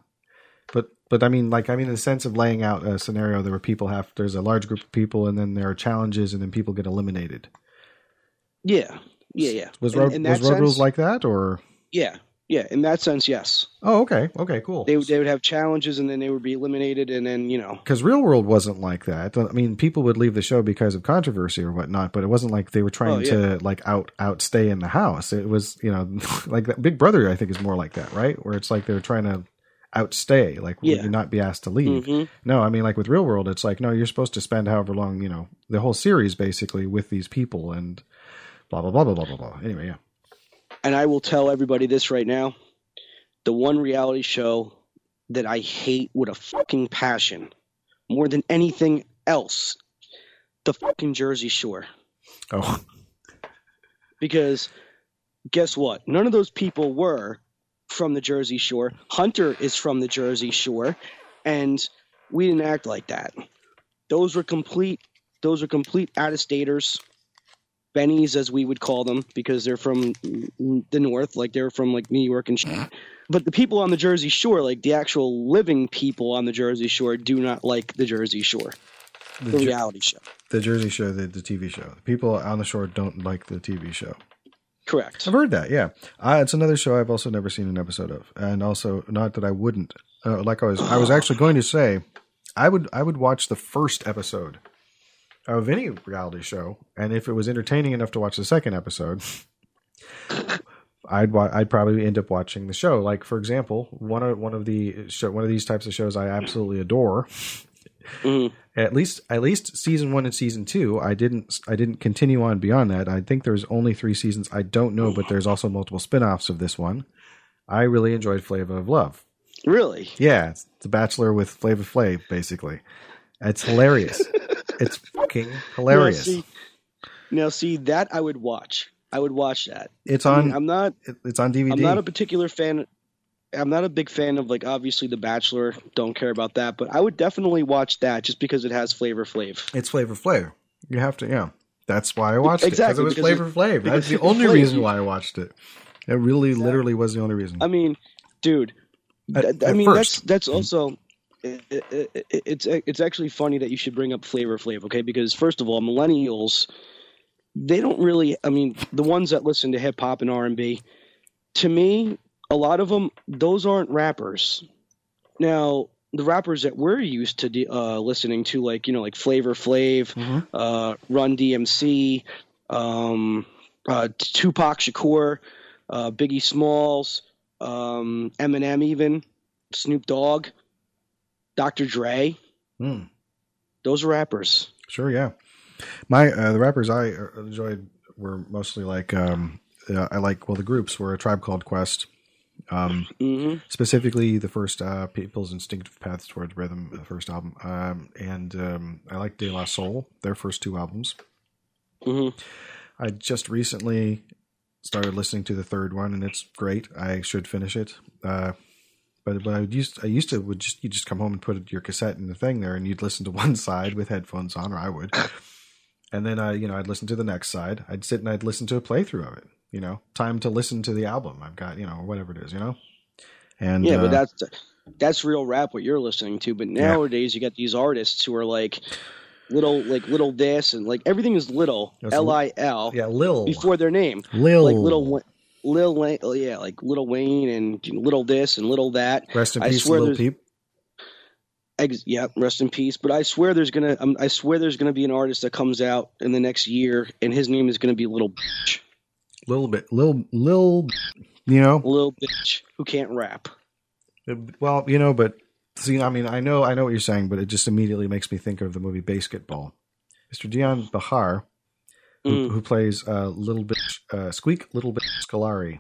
[SPEAKER 4] but I mean, like I mean, in the sense of laying out a scenario, there where people have there's a large group of people, and then there are challenges, and then people get eliminated.
[SPEAKER 3] Yeah, yeah, yeah.
[SPEAKER 4] Was
[SPEAKER 3] In-
[SPEAKER 4] Road
[SPEAKER 3] in
[SPEAKER 4] was Road
[SPEAKER 3] sense-
[SPEAKER 4] Rules like that, or
[SPEAKER 3] Yeah, yeah. In that sense, yes.
[SPEAKER 4] oh, okay, okay, cool.
[SPEAKER 3] They they would have challenges and then they would be eliminated, and then you know.
[SPEAKER 4] because Real World wasn't like that. I mean, people would leave the show because of controversy or whatnot, but it wasn't like they were trying
[SPEAKER 3] Oh, yeah.
[SPEAKER 4] to like out outstay in the house. It was, you know, (laughs) like that Big Brother. I think is more like that, right? Where it's like they're trying to outstay, like would
[SPEAKER 3] Yeah.
[SPEAKER 4] you not be asked to leave?
[SPEAKER 3] Mhm.
[SPEAKER 4] No, I mean, like with Real World, it's like no, you're supposed to spend however long, you know, the whole series basically with these people and blah blah blah blah blah blah. blah. Anyway, yeah.
[SPEAKER 3] And I will tell everybody this right now: the one reality show that I hate with a fucking passion, more than anything else, the fucking Jersey Shore.
[SPEAKER 4] Oh,
[SPEAKER 3] because guess what? None of those people were from the Jersey Shore. Hunter is from the Jersey Shore, and we didn't act like that. Those were complete. Those were complete out-of-staters, bennies as we would call them, because they're from the north, like they're from like New York and shit. Uh-huh. But the people on the Jersey Shore, like the actual living people on the Jersey Shore, do not like the Jersey Shore,
[SPEAKER 4] the,
[SPEAKER 3] the
[SPEAKER 4] Jer-
[SPEAKER 3] reality show.
[SPEAKER 4] the Jersey Show, the, the TV show. The people on the shore don't like the TV show.
[SPEAKER 3] Correct.
[SPEAKER 4] I've heard that. Yeah, uh, it's another show I've also never seen an episode of, and also not that I wouldn't. Uh, like I was, I was actually going to say, I would, I would watch the first episode of any reality show, and if it was entertaining enough to watch the second episode, I'd, wa- I'd probably end up watching the show. Like for example, one of one of the show, one of these types of shows I absolutely adore.
[SPEAKER 3] Mhm.
[SPEAKER 4] At least, at least season one and season two. I didn't, I didn't continue on beyond that. I think there's only three seasons. I don't know, but there's also multiple spin-offs of this one. I really enjoyed Flavor of Love.
[SPEAKER 3] Really?
[SPEAKER 4] Yeah, it's The Bachelor with Flavor Flav, basically. It's hilarious. (laughs) it's fucking hilarious.
[SPEAKER 3] Now see, now see that I would watch. I would watch that.
[SPEAKER 4] it's
[SPEAKER 3] I
[SPEAKER 4] on.
[SPEAKER 3] mean, I'm not.
[SPEAKER 4] it's on DVD.
[SPEAKER 3] I'm not a particular fan. I'm not a big fan of like obviously The Bachelor. Don't care about that, but I would definitely watch that just because it has Flavor Flav.
[SPEAKER 4] It's Flavor Flav. You have to, yeah. That's why I watched
[SPEAKER 3] Exactly,
[SPEAKER 4] it because it was Flavor Flav. That's the only
[SPEAKER 3] Flav.
[SPEAKER 4] reason why I watched it. It really, literally was the only reason.
[SPEAKER 3] I mean, dude.
[SPEAKER 4] At-
[SPEAKER 3] th- I mean,
[SPEAKER 4] first.
[SPEAKER 3] that's that's also. It, it, it's it's actually funny that you should bring up Flavor Flav, okay? Because first of all, millennials, they don't really. I mean, the ones that listen to hip hop and R and B, to me, a lot of them, those aren't rappers. Now, the rappers that we're used to de- uh, listening to, like you know, like Flavor Flav,
[SPEAKER 4] Mhm.
[SPEAKER 3] uh, Run DMC, um, uh, Tupac Shakur, uh, Biggie Smalls, um, Eminem, even Snoop Dogg, Dr. Dre.
[SPEAKER 4] Hmm.
[SPEAKER 3] Those are rappers.
[SPEAKER 4] Sure, yeah. My uh, the rappers I uh, enjoyed were mostly like um, uh, I like well the groups were a tribe called Quest, um,
[SPEAKER 3] hmm
[SPEAKER 4] specifically the first uh, People's Instinctive Paths Towards Rhythm, the first album, um, and um, I like De La Soul, their first two albums.
[SPEAKER 3] hmm
[SPEAKER 4] I just recently started listening to the third one, and it's great. I should finish it. Uh, but but I used I used to would just you just come home and put your cassette in the thing there, and you'd listen to (laughs) one side with headphones on, or I would, and then I you know I'd listen to the next side. I'd sit and I'd listen to a playthrough of it. You know, time to listen to the album. I've got you know or whatever it is. You know, and
[SPEAKER 3] Yeah,
[SPEAKER 4] uh,
[SPEAKER 3] but that's that's real rap what you're listening to. But nowadays you got these artists who are like little like little this and like everything is little L I L
[SPEAKER 4] yeah, Lil
[SPEAKER 3] before their name.
[SPEAKER 4] Lil
[SPEAKER 3] Like little Lil Wayne, oh yeah, like little Wayne and little this and little that.
[SPEAKER 4] rest in
[SPEAKER 3] I
[SPEAKER 4] peace, Lil Peep.
[SPEAKER 3] Ex- yeah, rest in peace. But I swear there's gonna, um, I swear there's gonna be an artist that comes out in the next year, and his name is gonna be Little Bitch,
[SPEAKER 4] Little bit, little, Lil, you know.
[SPEAKER 3] Little Bitch, who can't rap.
[SPEAKER 4] Well, you know, but see, I mean, I know, I know what you're saying, but it just immediately makes me think of the movie BASEketball. Mr. Dian Bachar, who,
[SPEAKER 3] Mm.
[SPEAKER 4] who plays uh, Little Bitch, uh, Squeak Little Bitch Scolari.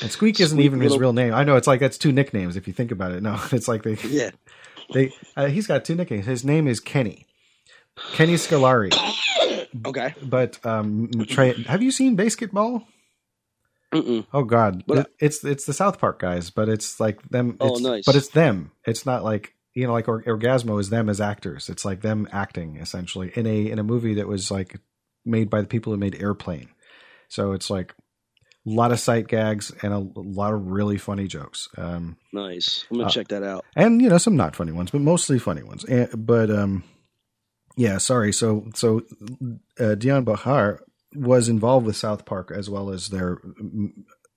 [SPEAKER 4] And Squeak isn't even his real name. I know it's like that's two nicknames if you think about it. (laughs) No, it's like they
[SPEAKER 3] Yeah,
[SPEAKER 4] they uh, he's got two nicknames. His name is Kenny, Kenny Scolari.
[SPEAKER 3] okay.
[SPEAKER 4] But um, Trey, have you seen BASEketball?
[SPEAKER 3] Mm-mm.
[SPEAKER 4] Oh God, It- it's it's the South Park guys, but it's like them.
[SPEAKER 3] Oh,
[SPEAKER 4] it's-
[SPEAKER 3] nice.
[SPEAKER 4] But it's them. It's not like you know, like Or- Orgazmo is them as actors. It's like them acting essentially in a in a movie that was like made by the people who made Airplane. So it's like lot of sight gags and a, lot of really funny jokes. Um,
[SPEAKER 3] Nice. I'm gonna
[SPEAKER 4] Uh,
[SPEAKER 3] check that out.
[SPEAKER 4] and you know some not funny ones, but mostly funny ones. And, but um, yeah, sorry. So so uh, Dian Bachar was involved with South Park as well as their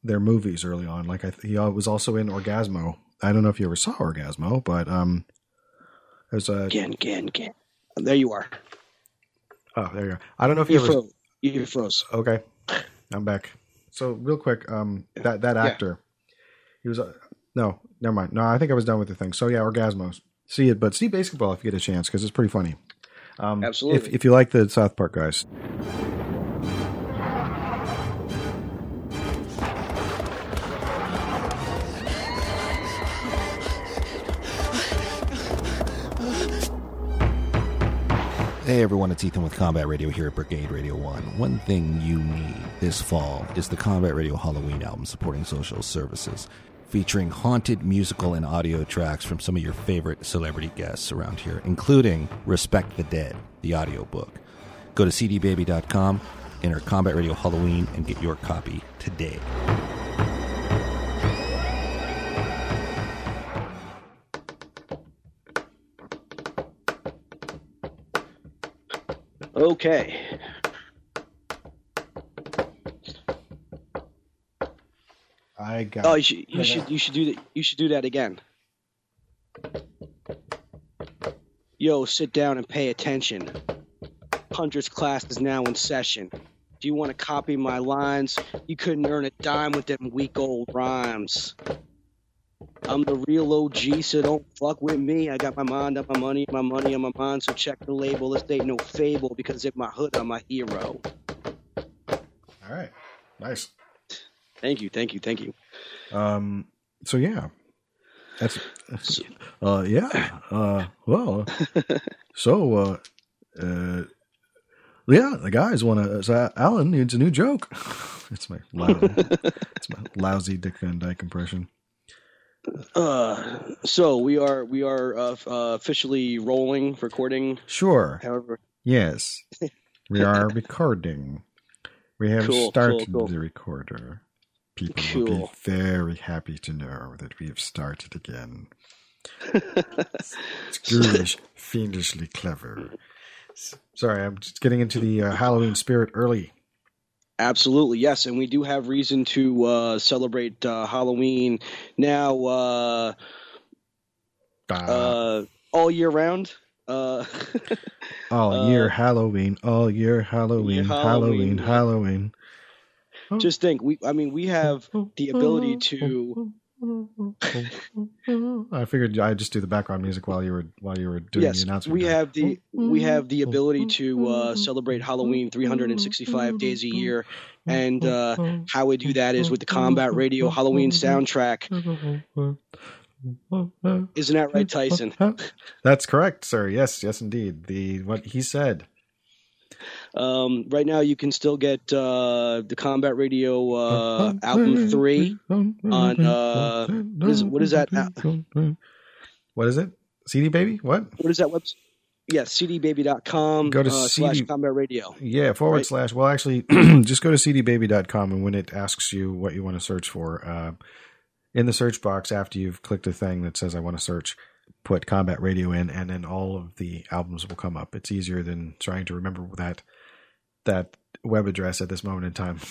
[SPEAKER 4] their movies early on. Like I, he was also in Orgazmo. I don't know if you ever saw Orgazmo, but um, there's a
[SPEAKER 3] Again, again, again. There you are.
[SPEAKER 4] oh there you are. I don't know if you
[SPEAKER 3] You
[SPEAKER 4] ever
[SPEAKER 3] froze. You froze.
[SPEAKER 4] Okay, I'm back. So real quick, um, that that
[SPEAKER 3] Yeah.
[SPEAKER 4] actor, he was uh, no, never mind. No, I think I was done with the thing. So yeah, Orgazmos. See it, but see BASEketball if you get a chance because it's pretty funny. Um,
[SPEAKER 3] Absolutely.
[SPEAKER 4] If if you like the South Park guys,
[SPEAKER 1] Hey everyone, it's Ethan with Combat Radio here at Brigade Radio 1. One thing you need this fall is the Combat Radio Halloween album supporting social services, featuring haunted musical and audio tracks from some of your favorite celebrity guests around here, including Respect the Dead, the audiobook. Go to cdbaby.com, enter Combat Radio Halloween, and get your copy today.
[SPEAKER 3] Okay.
[SPEAKER 4] I got.
[SPEAKER 3] Oh, you should you should you should do that. You should do that again. Yo, sit down and pay attention. Hunter's class is now in session. Do you want to copy my lines? You couldn't earn a dime with them weak old rhymes. I'm the real OG, so don't fuck with me. I got my mind on my money, my money on my mind, so check the label. This ain't no fable because in my hood, I'm a hero.
[SPEAKER 4] All right, nice.
[SPEAKER 3] Thank you, thank you, thank you.
[SPEAKER 4] Um. So yeah, that's. Uh. Yeah. Uh. Well. (laughs) so. Uh. Uh. Yeah, the guys want to. So Alan needs a new joke. (laughs) it's my lousy, it's my lousy Dick Van Dyke impression.
[SPEAKER 3] Uh, so we are we are uh, uh, officially rolling, recording.
[SPEAKER 4] Sure.
[SPEAKER 3] However,
[SPEAKER 4] Yes. We (laughs) are recording. We have
[SPEAKER 3] Cool,
[SPEAKER 4] started
[SPEAKER 3] cool, cool.
[SPEAKER 4] the recorder. People will be very happy to know that we have started again. (laughs) It's ghoulish, fiendishly clever. Sorry, I'm just getting into the uh, Halloween spirit early.
[SPEAKER 3] Absolutely yes, and we do have reason to uh, celebrate uh, Halloween now uh,
[SPEAKER 4] Uh,
[SPEAKER 3] all year round. Uh, (laughs)
[SPEAKER 4] all
[SPEAKER 3] uh,
[SPEAKER 4] year Halloween, all year Halloween, Halloween,
[SPEAKER 3] Halloween.
[SPEAKER 4] Halloween.
[SPEAKER 3] just think, we I mean we have the ability to
[SPEAKER 4] I figured I'd just do the background music while you were while you were doing
[SPEAKER 3] yes
[SPEAKER 4] the announcement.
[SPEAKER 3] we
[SPEAKER 4] there.
[SPEAKER 3] have the we have the ability to uh, celebrate Halloween 365 days a year, and uh, how we do that is with the Combat Radio Halloween soundtrack. Isn't that right, Tyson?
[SPEAKER 4] That's correct, sir. Yes, yes, indeed. The what he said.
[SPEAKER 3] Um, right now, you can still get uh, the Combat Radio uh, album three on uh, what is, what is that?
[SPEAKER 4] What is it? CD baby? What?
[SPEAKER 3] What is that website? Yes, cdbaby.com
[SPEAKER 4] Go to
[SPEAKER 3] uh, slash Combat Radio.
[SPEAKER 4] Yeah, forward
[SPEAKER 3] Right.
[SPEAKER 4] slash. Well, actually, (clears throat) just go to cdbaby.com and when it asks you what you want to search for, uh, in the search box after you've clicked a thing that says I want to search, put Combat Radio in, and then all of the albums will come up. It's easier than trying to remember that that web address at this moment in time. (laughs)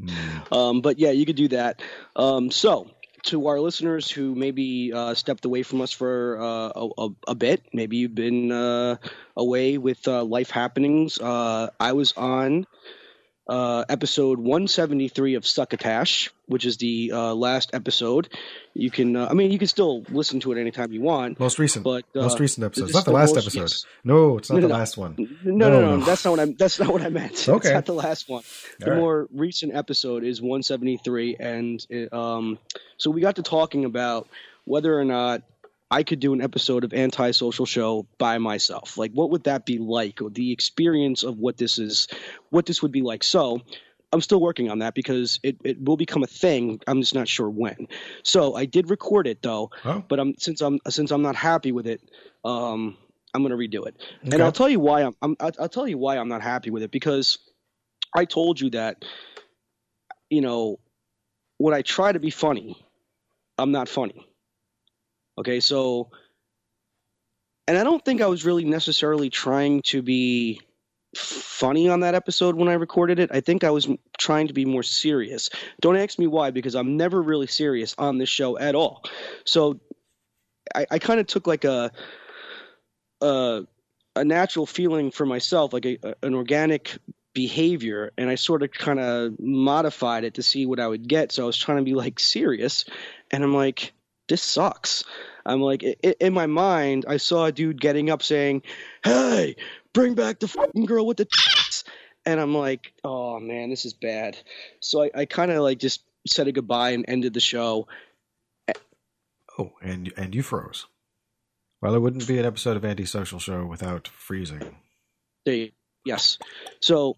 [SPEAKER 4] Mm.
[SPEAKER 3] Um, but yeah, you could do that. Um, so, to our listeners who maybe uh, stepped away from us for uh, a, a, a bit, maybe you've been uh, away with uh, life happenings. Uh, I was on uh, episode 173 of Succotash, which is the uh, last episode. You can, uh, I mean, you can still listen to it anytime you want.
[SPEAKER 4] most recent,
[SPEAKER 3] But uh,
[SPEAKER 4] most recent episode. It's not the last
[SPEAKER 3] most-
[SPEAKER 4] episode.
[SPEAKER 3] yes.
[SPEAKER 4] No, it's not
[SPEAKER 3] No,
[SPEAKER 4] the
[SPEAKER 3] no,
[SPEAKER 4] last one.
[SPEAKER 3] No, no,
[SPEAKER 4] No,
[SPEAKER 3] no. That's not what I'm. That's not what I meant.
[SPEAKER 4] Okay.
[SPEAKER 3] It's not the last one. The
[SPEAKER 4] All right.
[SPEAKER 3] more recent episode is 173, and it, um, so we got to talking about whether or not I could do an episode of Antisocial Show by myself. Like, what would that be like? Or the experience of what this is, what this would be like. So. I'm still working on that because it, it will become a thing. I'm just not sure when. So I did record it though,
[SPEAKER 4] Oh,
[SPEAKER 3] but I'm since I'm since I'm not happy with it, um, I'm gonna redo it. And I'll tell you why I'm, I'm I'll tell you why I'm not happy with it because I told you that you know when I try to be funny, I'm not funny. Okay, so and I don't think I was really necessarily trying to be funny on that episode when I recorded it. I think I was trying to be more serious. Don't ask me why because I'm never really serious on this show at all. So I, I kind of took like a a a natural feeling for myself, like a, a- an organic behavior, and I sort of kind of modified it to see what I would get. So I was trying to be like serious, and I'm like, this sucks. I'm like, i- i- in my mind, I saw a dude getting up saying, "Hey, bring back the fucking girl with the tits," and I'm like, oh man, this is bad. So I, I kind of like just said a goodbye and ended the show.
[SPEAKER 4] oh, and and you froze. Well, it wouldn't be an episode of Antisocial Show without freezing.
[SPEAKER 3] There you- yes. So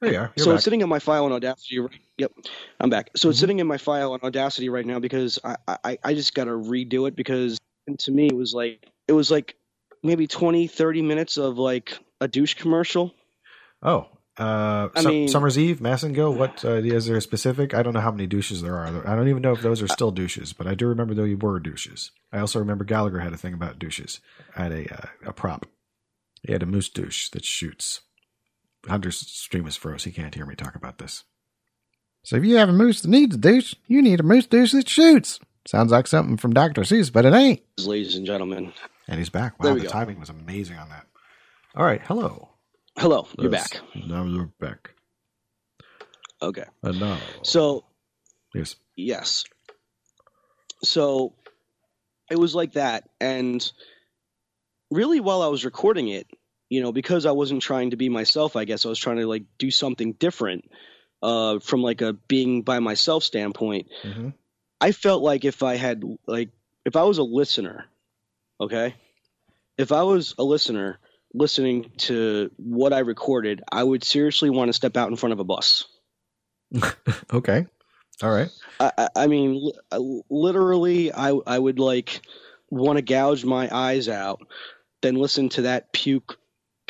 [SPEAKER 4] There you are. You're
[SPEAKER 3] so
[SPEAKER 4] back.
[SPEAKER 3] it's sitting in my file on Audacity. right- Yep, I'm back. So it's
[SPEAKER 4] Mhm.
[SPEAKER 3] sitting in my file on Audacity right now because I, I, I just got to redo it because and to me it was like it was like maybe 20, 30 minutes of like a douche commercial.
[SPEAKER 4] Oh, uh,
[SPEAKER 3] I mean-
[SPEAKER 4] Summer's Eve, Massengill. What uh, is there specific? I don't know how many douches there are. I don't even know if those are still douches, but I do remember they were douches. I also remember Gallagher had a thing about douches. I had a uh, a prop. He had a moose douche that shoots. Hunter's stream is froze. He can't hear me talk about this. So if you have a moose that needs a douche, you need a moose douche that shoots. Sounds like something from Dr. Seuss, but it ain't.
[SPEAKER 3] Ladies and gentlemen,
[SPEAKER 4] And he's back.
[SPEAKER 3] There
[SPEAKER 4] Wow,
[SPEAKER 3] we
[SPEAKER 4] the
[SPEAKER 3] go.
[SPEAKER 4] timing was amazing on that. All right, hello.
[SPEAKER 3] hello, you're
[SPEAKER 4] Yes,
[SPEAKER 3] back.
[SPEAKER 4] Now you're back.
[SPEAKER 3] Okay,
[SPEAKER 4] And now.
[SPEAKER 3] so
[SPEAKER 4] yes.
[SPEAKER 3] Yes. So it was like that. And really, while I was recording it, you know, because I wasn't trying to be myself, I guess I was trying to like do something different uh, from like a being by myself standpoint.
[SPEAKER 4] hmm
[SPEAKER 3] I felt like if I had, like, if I was a listener, okay, if I was a listener listening to what I recorded, I would seriously want to step out in front of a bus. (laughs)
[SPEAKER 4] Okay. All right.
[SPEAKER 3] I, I- I mean, uh, literally, I I would like want to gouge my eyes out, then listen to that puke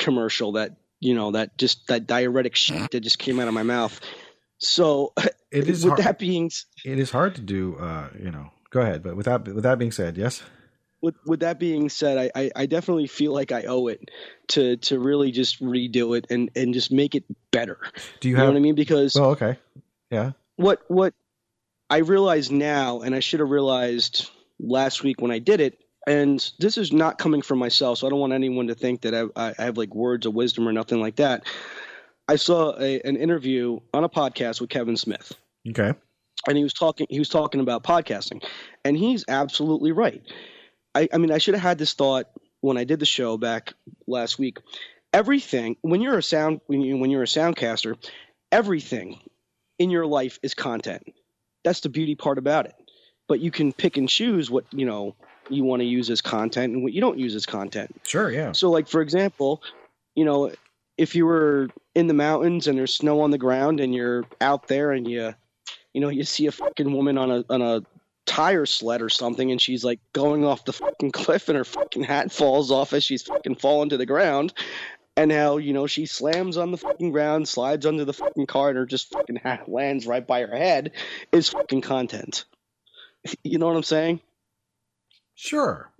[SPEAKER 3] commercial that you know that just that diuretic shit that just came out of my mouth. So,
[SPEAKER 4] It (laughs) is
[SPEAKER 3] with
[SPEAKER 4] hard.
[SPEAKER 3] that being
[SPEAKER 4] it is hard to do. Uh, you know. Go ahead. But with that with that being said, yes.
[SPEAKER 3] with with that being said, I, I, I definitely feel like I owe it to to really just redo it and and just make it better.
[SPEAKER 4] Do you
[SPEAKER 3] You know what I mean? Because
[SPEAKER 4] Well, okay. Yeah.
[SPEAKER 3] what what I realize now, and I should have realized last week when I did it. And this is not coming from myself, so I don't want anyone to think that I, I have like words of wisdom or nothing like that. I saw a, an interview on a podcast with Kevin Smith,
[SPEAKER 4] Okay.
[SPEAKER 3] and he was talking he was talking about podcasting, and he's absolutely right. I, I mean, I should have had this thought when I did the show back last week. Everything when you're a sound when you when you're a soundcaster, everything in your life is content. That's the beauty part about it. But you can pick and choose what you know you want to use as content and what you don't use as content.
[SPEAKER 4] Sure. Yeah.
[SPEAKER 3] So, like for example, you know, if you were in the mountains and there's snow on the ground and you're out there and you, you know, you see a fucking woman on a on a tire sled or something and she's like going off the fucking cliff and her fucking hat falls off as she's fucking falling to the ground. And how you know she slams on the fucking ground, slides under the fucking car, and her just fucking hat lands right by her head is fucking content. (laughs) You know what I'm saying?
[SPEAKER 4] Sure.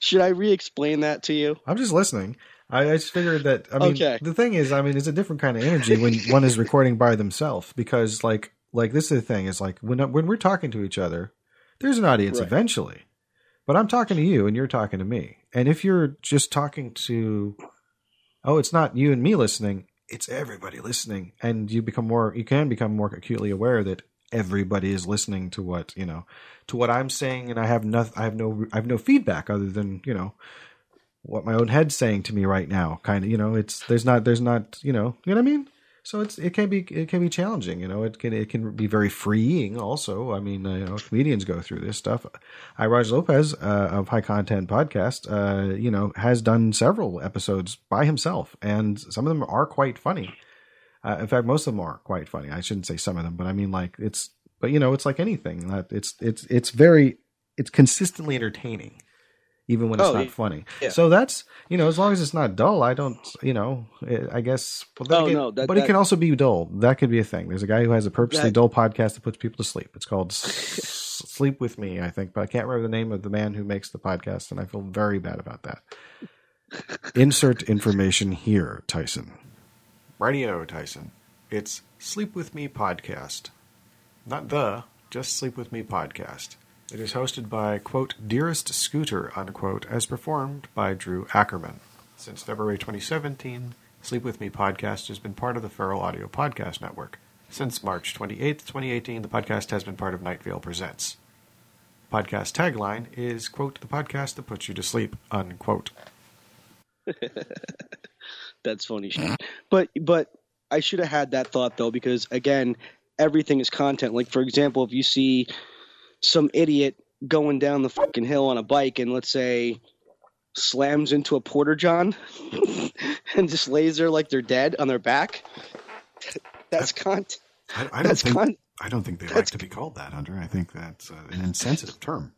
[SPEAKER 3] Should I re-explain that to you?
[SPEAKER 4] I'm just listening. I, I just figured that. I mean,
[SPEAKER 3] Okay.
[SPEAKER 4] the thing is, I mean, it's a different kind of energy when (laughs) one is recording by themselves because, like, like this is the thing is like when when we're talking to each other, there's an audience
[SPEAKER 3] Right.
[SPEAKER 4] eventually, but I'm talking to you and you're talking to me, and if you're just talking to, oh, it's not you and me listening, it's everybody listening, and you become more, you can become more acutely aware that everybody is listening to what you know to what I'm saying, and I have no, I have no, I have no feedback other than you know what my own head's saying to me right now. Kind of, you know, it's there's not there's not you know you know what I mean. So it's it can be it can be challenging. You know, it can it can be very freeing. Also, I mean, uh, you know, comedians go through this stuff. I Raj Lopez uh, of High Content Podcast, uh, you know, has done several episodes by himself, and some of them are quite funny. Uh, in fact, most of them are quite funny. I shouldn't say some of them, but I mean, like it's, but you know, it's like anything. That it's it's it's very it's consistently entertaining, even when it's
[SPEAKER 3] Oh,
[SPEAKER 4] not funny.
[SPEAKER 3] Yeah.
[SPEAKER 4] So that's you know, as long as it's not dull, I don't, you know, I guess. Well,
[SPEAKER 3] Oh,
[SPEAKER 4] again-
[SPEAKER 3] no, that-
[SPEAKER 4] but it can also be dull. That could be a thing. There's a guy who has a purposely
[SPEAKER 3] That-
[SPEAKER 4] dull podcast that puts people to sleep. It's called Sleep with Me, I think, but I can't remember the name of the man who makes the podcast, and I feel very bad about that. Insert information here, Tyson. Radio, Tyson. It's Sleep With Me Podcast. Not the, just Sleep With Me Podcast. It is hosted by, quote, Dearest Scooter, unquote, as performed by Drew Ackerman. Since February 2017, Sleep With Me Podcast has been part of the Feral Audio Podcast Network. Since March 28, 2018, the podcast has been part of Night Vale Presents. Podcast tagline is, quote, the podcast that puts you to sleep, unquote. (laughs)
[SPEAKER 3] That's funny shit. But but I should have had that thought though because again, everything is content. Like for example, if you see some idiot going down the fucking hill on a bike and let's say slams into a porter john (laughs) and just lays there like they're dead on their back, that's content.
[SPEAKER 4] I, I
[SPEAKER 3] That's con-
[SPEAKER 4] I don't think they
[SPEAKER 3] like
[SPEAKER 4] to be called that, Hunter. I think that's uh, an insensitive term.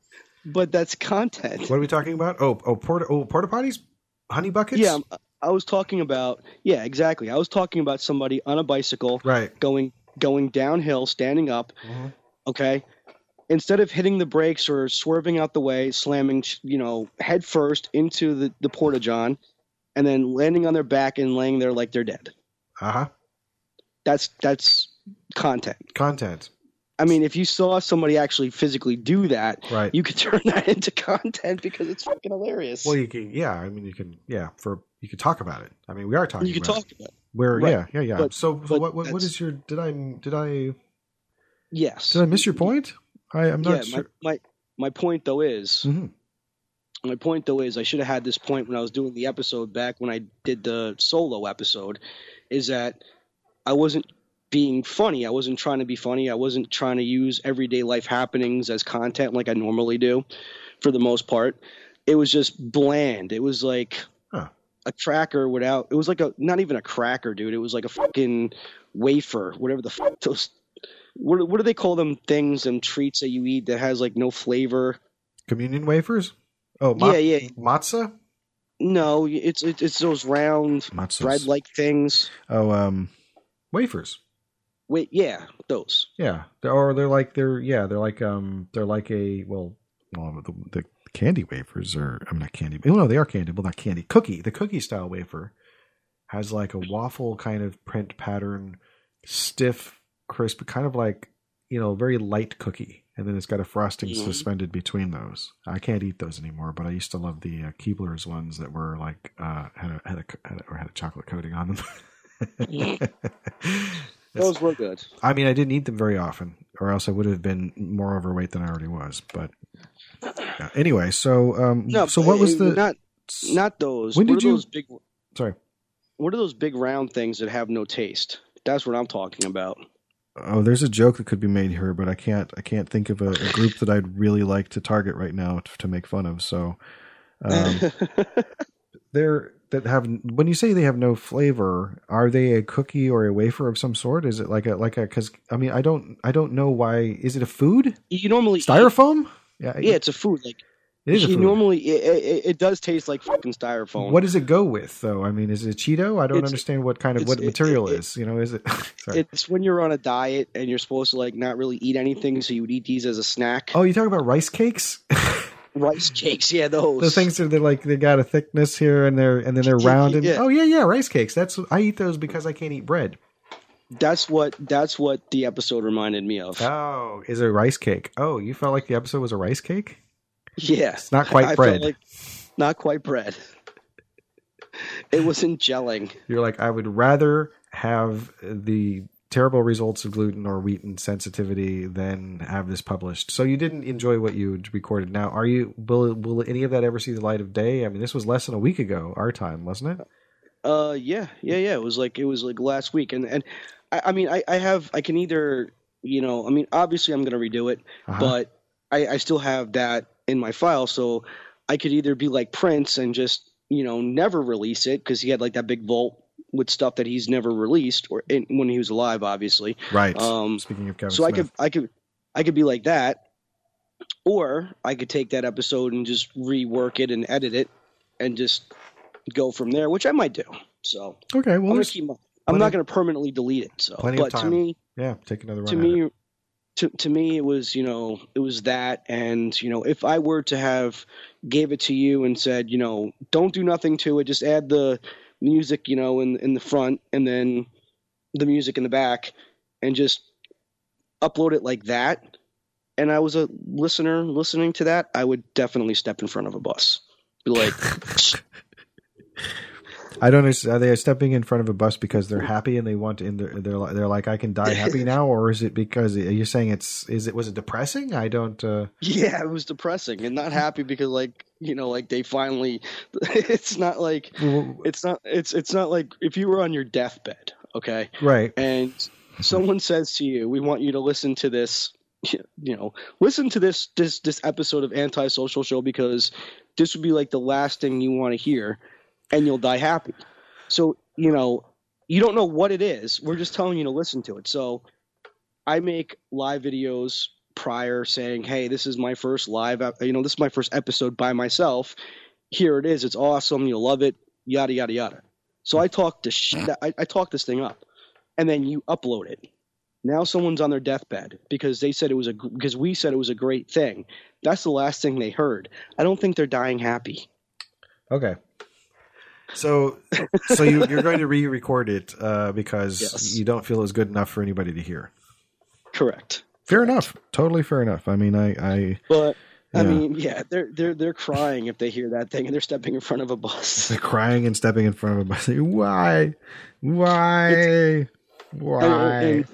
[SPEAKER 3] but that's content.
[SPEAKER 4] What are we talking about? Oh, oh, porta, oh, porta potties, honey buckets.
[SPEAKER 3] Yeah, I was talking about yeah, exactly. I was talking about somebody on a bicycle
[SPEAKER 4] right.
[SPEAKER 3] going going downhill, standing up.
[SPEAKER 4] Mhm.
[SPEAKER 3] Okay, instead of hitting the brakes or swerving out the way, slamming you know head first into the the porta john, and then landing on their back and laying there like they're dead.
[SPEAKER 4] Uh huh.
[SPEAKER 3] That's that's content.
[SPEAKER 4] Content.
[SPEAKER 3] I mean, if you saw somebody actually physically do that,
[SPEAKER 4] Right.
[SPEAKER 3] you could (laughs) turn that into content because it's fucking hilarious.
[SPEAKER 4] well, you can. Yeah. I mean, you can. Yeah. For you can talk about it. I mean, we are talking.
[SPEAKER 3] you can talk
[SPEAKER 4] It.
[SPEAKER 3] about. It.
[SPEAKER 4] Where?
[SPEAKER 3] Right.
[SPEAKER 4] Yeah. Yeah. Yeah.
[SPEAKER 3] But-
[SPEAKER 4] so, what? What, what is your? Did I? Did I?
[SPEAKER 3] Yes.
[SPEAKER 4] Did I miss your point? I, I'm
[SPEAKER 3] yeah.
[SPEAKER 4] not sure.
[SPEAKER 3] My, my my point though is
[SPEAKER 4] Mhm.
[SPEAKER 3] my point though is I should have had this point when I was doing the episode back when I did the solo episode is that I wasn't being funny. I wasn't trying to be funny. I wasn't trying to use everyday life happenings as content like I normally do for the most part. It was just bland. It was like
[SPEAKER 4] Huh.
[SPEAKER 3] a cracker without it was like a not even a cracker, dude. It was like a fucking wafer, whatever the fuck those what what do they call them things and treats that you eat that has like no flavor?
[SPEAKER 4] Communion wafers? Oh, ma-
[SPEAKER 3] yeah, yeah.
[SPEAKER 4] matzah?
[SPEAKER 3] No, it's it's, it's those round bread like things.
[SPEAKER 4] Oh, um, wafers.
[SPEAKER 3] Wait, yeah, those.
[SPEAKER 4] Yeah, They're- or they're like they're yeah they're like um they're like a well well the, the candy wafers are I'm not candy well no they are candy well not candy cookie the cookie style wafer has like a waffle kind of print pattern stiff crisp kind of like you know very light cookie and then it's got a frosting
[SPEAKER 3] Mhm.
[SPEAKER 4] suspended between those I can't eat those anymore but I used to love the uh, Keebler's ones that were like uh had a had a, had a or had a chocolate coating on them. (laughs)
[SPEAKER 3] Those were good.
[SPEAKER 4] I mean, I didn't eat them very often, or else I would have been more overweight than I already was. But yeah. anyway, so um,
[SPEAKER 3] No,
[SPEAKER 4] so what was the?
[SPEAKER 3] not not those?
[SPEAKER 4] When
[SPEAKER 3] what
[SPEAKER 4] did
[SPEAKER 3] are
[SPEAKER 4] you-
[SPEAKER 3] those big?
[SPEAKER 4] sorry.
[SPEAKER 3] What are those big round things that have no taste? That's what I'm talking about.
[SPEAKER 4] Oh, there's a joke that could be made here, but I can't. I can't think of a, a group that I'd really like to target right now to, to make fun of. So, um, (laughs) they're that have when you say they have no flavor, are they a cookie or a wafer of some sort? Is it like a like a? Because I mean, I don't I don't know why. Is it a food?
[SPEAKER 3] you normally
[SPEAKER 4] Styrofoam? Yeah,
[SPEAKER 3] Yeah, it's a food. Like
[SPEAKER 4] it is a food.
[SPEAKER 3] normally, it, it, it does taste like fucking styrofoam.
[SPEAKER 4] What does it go with, though? I mean, is it Cheeto? I don't
[SPEAKER 3] It's-
[SPEAKER 4] understand what kind of what material
[SPEAKER 3] it-
[SPEAKER 4] is. You know, is it? (laughs) Sorry.
[SPEAKER 3] It's when you're on a diet and you're supposed to like not really eat anything, so you would eat these as a snack.
[SPEAKER 4] oh, you talking about rice cakes? (laughs)
[SPEAKER 3] Rice cakes, yeah, those.
[SPEAKER 4] the things that they're like they got a thickness here and they're and then they're round and
[SPEAKER 3] Yeah.
[SPEAKER 4] oh yeah yeah rice cakes. That's I eat those because I can't eat bread.
[SPEAKER 3] That's what that's what the episode reminded me of.
[SPEAKER 4] Oh, is it a rice cake? Oh, you felt like the episode was a rice cake?
[SPEAKER 3] yeah,
[SPEAKER 4] It's not quite
[SPEAKER 3] I
[SPEAKER 4] bread.
[SPEAKER 3] like- not quite bread. It wasn't gelling.
[SPEAKER 4] You're like I would rather have the terrible results of gluten or wheat sensitivity than have this published. So you didn't enjoy what you recorded. Now, are you will will any of that ever see the light of day? I mean, this was less than a week ago, our time, wasn't it?
[SPEAKER 3] Uh, yeah, yeah, yeah. It was like it was like last week, and and I, I mean, I, I have I can either you know, I mean, obviously I'm gonna redo it,
[SPEAKER 4] Uh-huh.
[SPEAKER 3] but I, I still have that in my file, so I could either be like Prince and just you know never release it because he had like that big vault with stuff that he's never released or in, when he was alive, obviously.
[SPEAKER 4] Right.
[SPEAKER 3] Um,
[SPEAKER 4] Speaking of Kevin
[SPEAKER 3] so I could I could I could be like that, or I could take that episode and just rework it and edit it, and just go from there, which I might do. So
[SPEAKER 4] okay,
[SPEAKER 3] I'm
[SPEAKER 4] well,
[SPEAKER 3] gonna keep. I'm not going to permanently delete it. So,
[SPEAKER 4] Plenty of
[SPEAKER 3] but to me,
[SPEAKER 4] yeah, take another run.
[SPEAKER 3] to me,
[SPEAKER 4] it.
[SPEAKER 3] to to me, it was you know it was that, and you know if I were to have gave it to you and said you know don't do nothing to it, just add the music you know in in the front and then the music in the back, and just upload it like that. And I was a listener listening to that, I would definitely step in front of a bus, be like, (laughs)
[SPEAKER 4] I don't understand. Are they stepping in front of a bus because they're happy and they want to? And they're they're like, they're like I can die happy (laughs) now, or is it because you're saying it's is it was it depressing? I don't. uh
[SPEAKER 3] Yeah, it was depressing and not happy because like you know like they finally (laughs) it's not like it's not it's it's not like if you were on your deathbed, okay?
[SPEAKER 4] Right.
[SPEAKER 3] And someone says to you, "We want you to listen to this you know, listen to this this this episode of Antisocial Show because this would be like the last thing you want to hear and you'll die happy." So, you know, you don't know what it is. We're just telling you to listen to it. So, I make live videos prior saying, "Hey, this is my first live, you know, this is my first episode by myself. Here it is. It's awesome. You'll love it. Yada yada yada." So I talk to sh- mm-hmm. I, I talk this thing up, and then you upload it. Now someone's on their deathbed because they said it was a because we said it was a great thing. That's the last thing they heard. I don't think they're dying happy.
[SPEAKER 4] Okay. So, so you, you're going to re-record it uh, because
[SPEAKER 3] Yes.
[SPEAKER 4] you don't feel it's good enough for anybody to hear.
[SPEAKER 3] Correct.
[SPEAKER 4] Fair enough. Totally fair enough. I mean, I, I
[SPEAKER 3] But I
[SPEAKER 4] Yeah.
[SPEAKER 3] mean, yeah, they're they're they're crying if they hear that thing and they're stepping in front of a bus. (laughs)
[SPEAKER 4] they're crying and stepping in front of a bus. Why? Why? Why?
[SPEAKER 3] And, and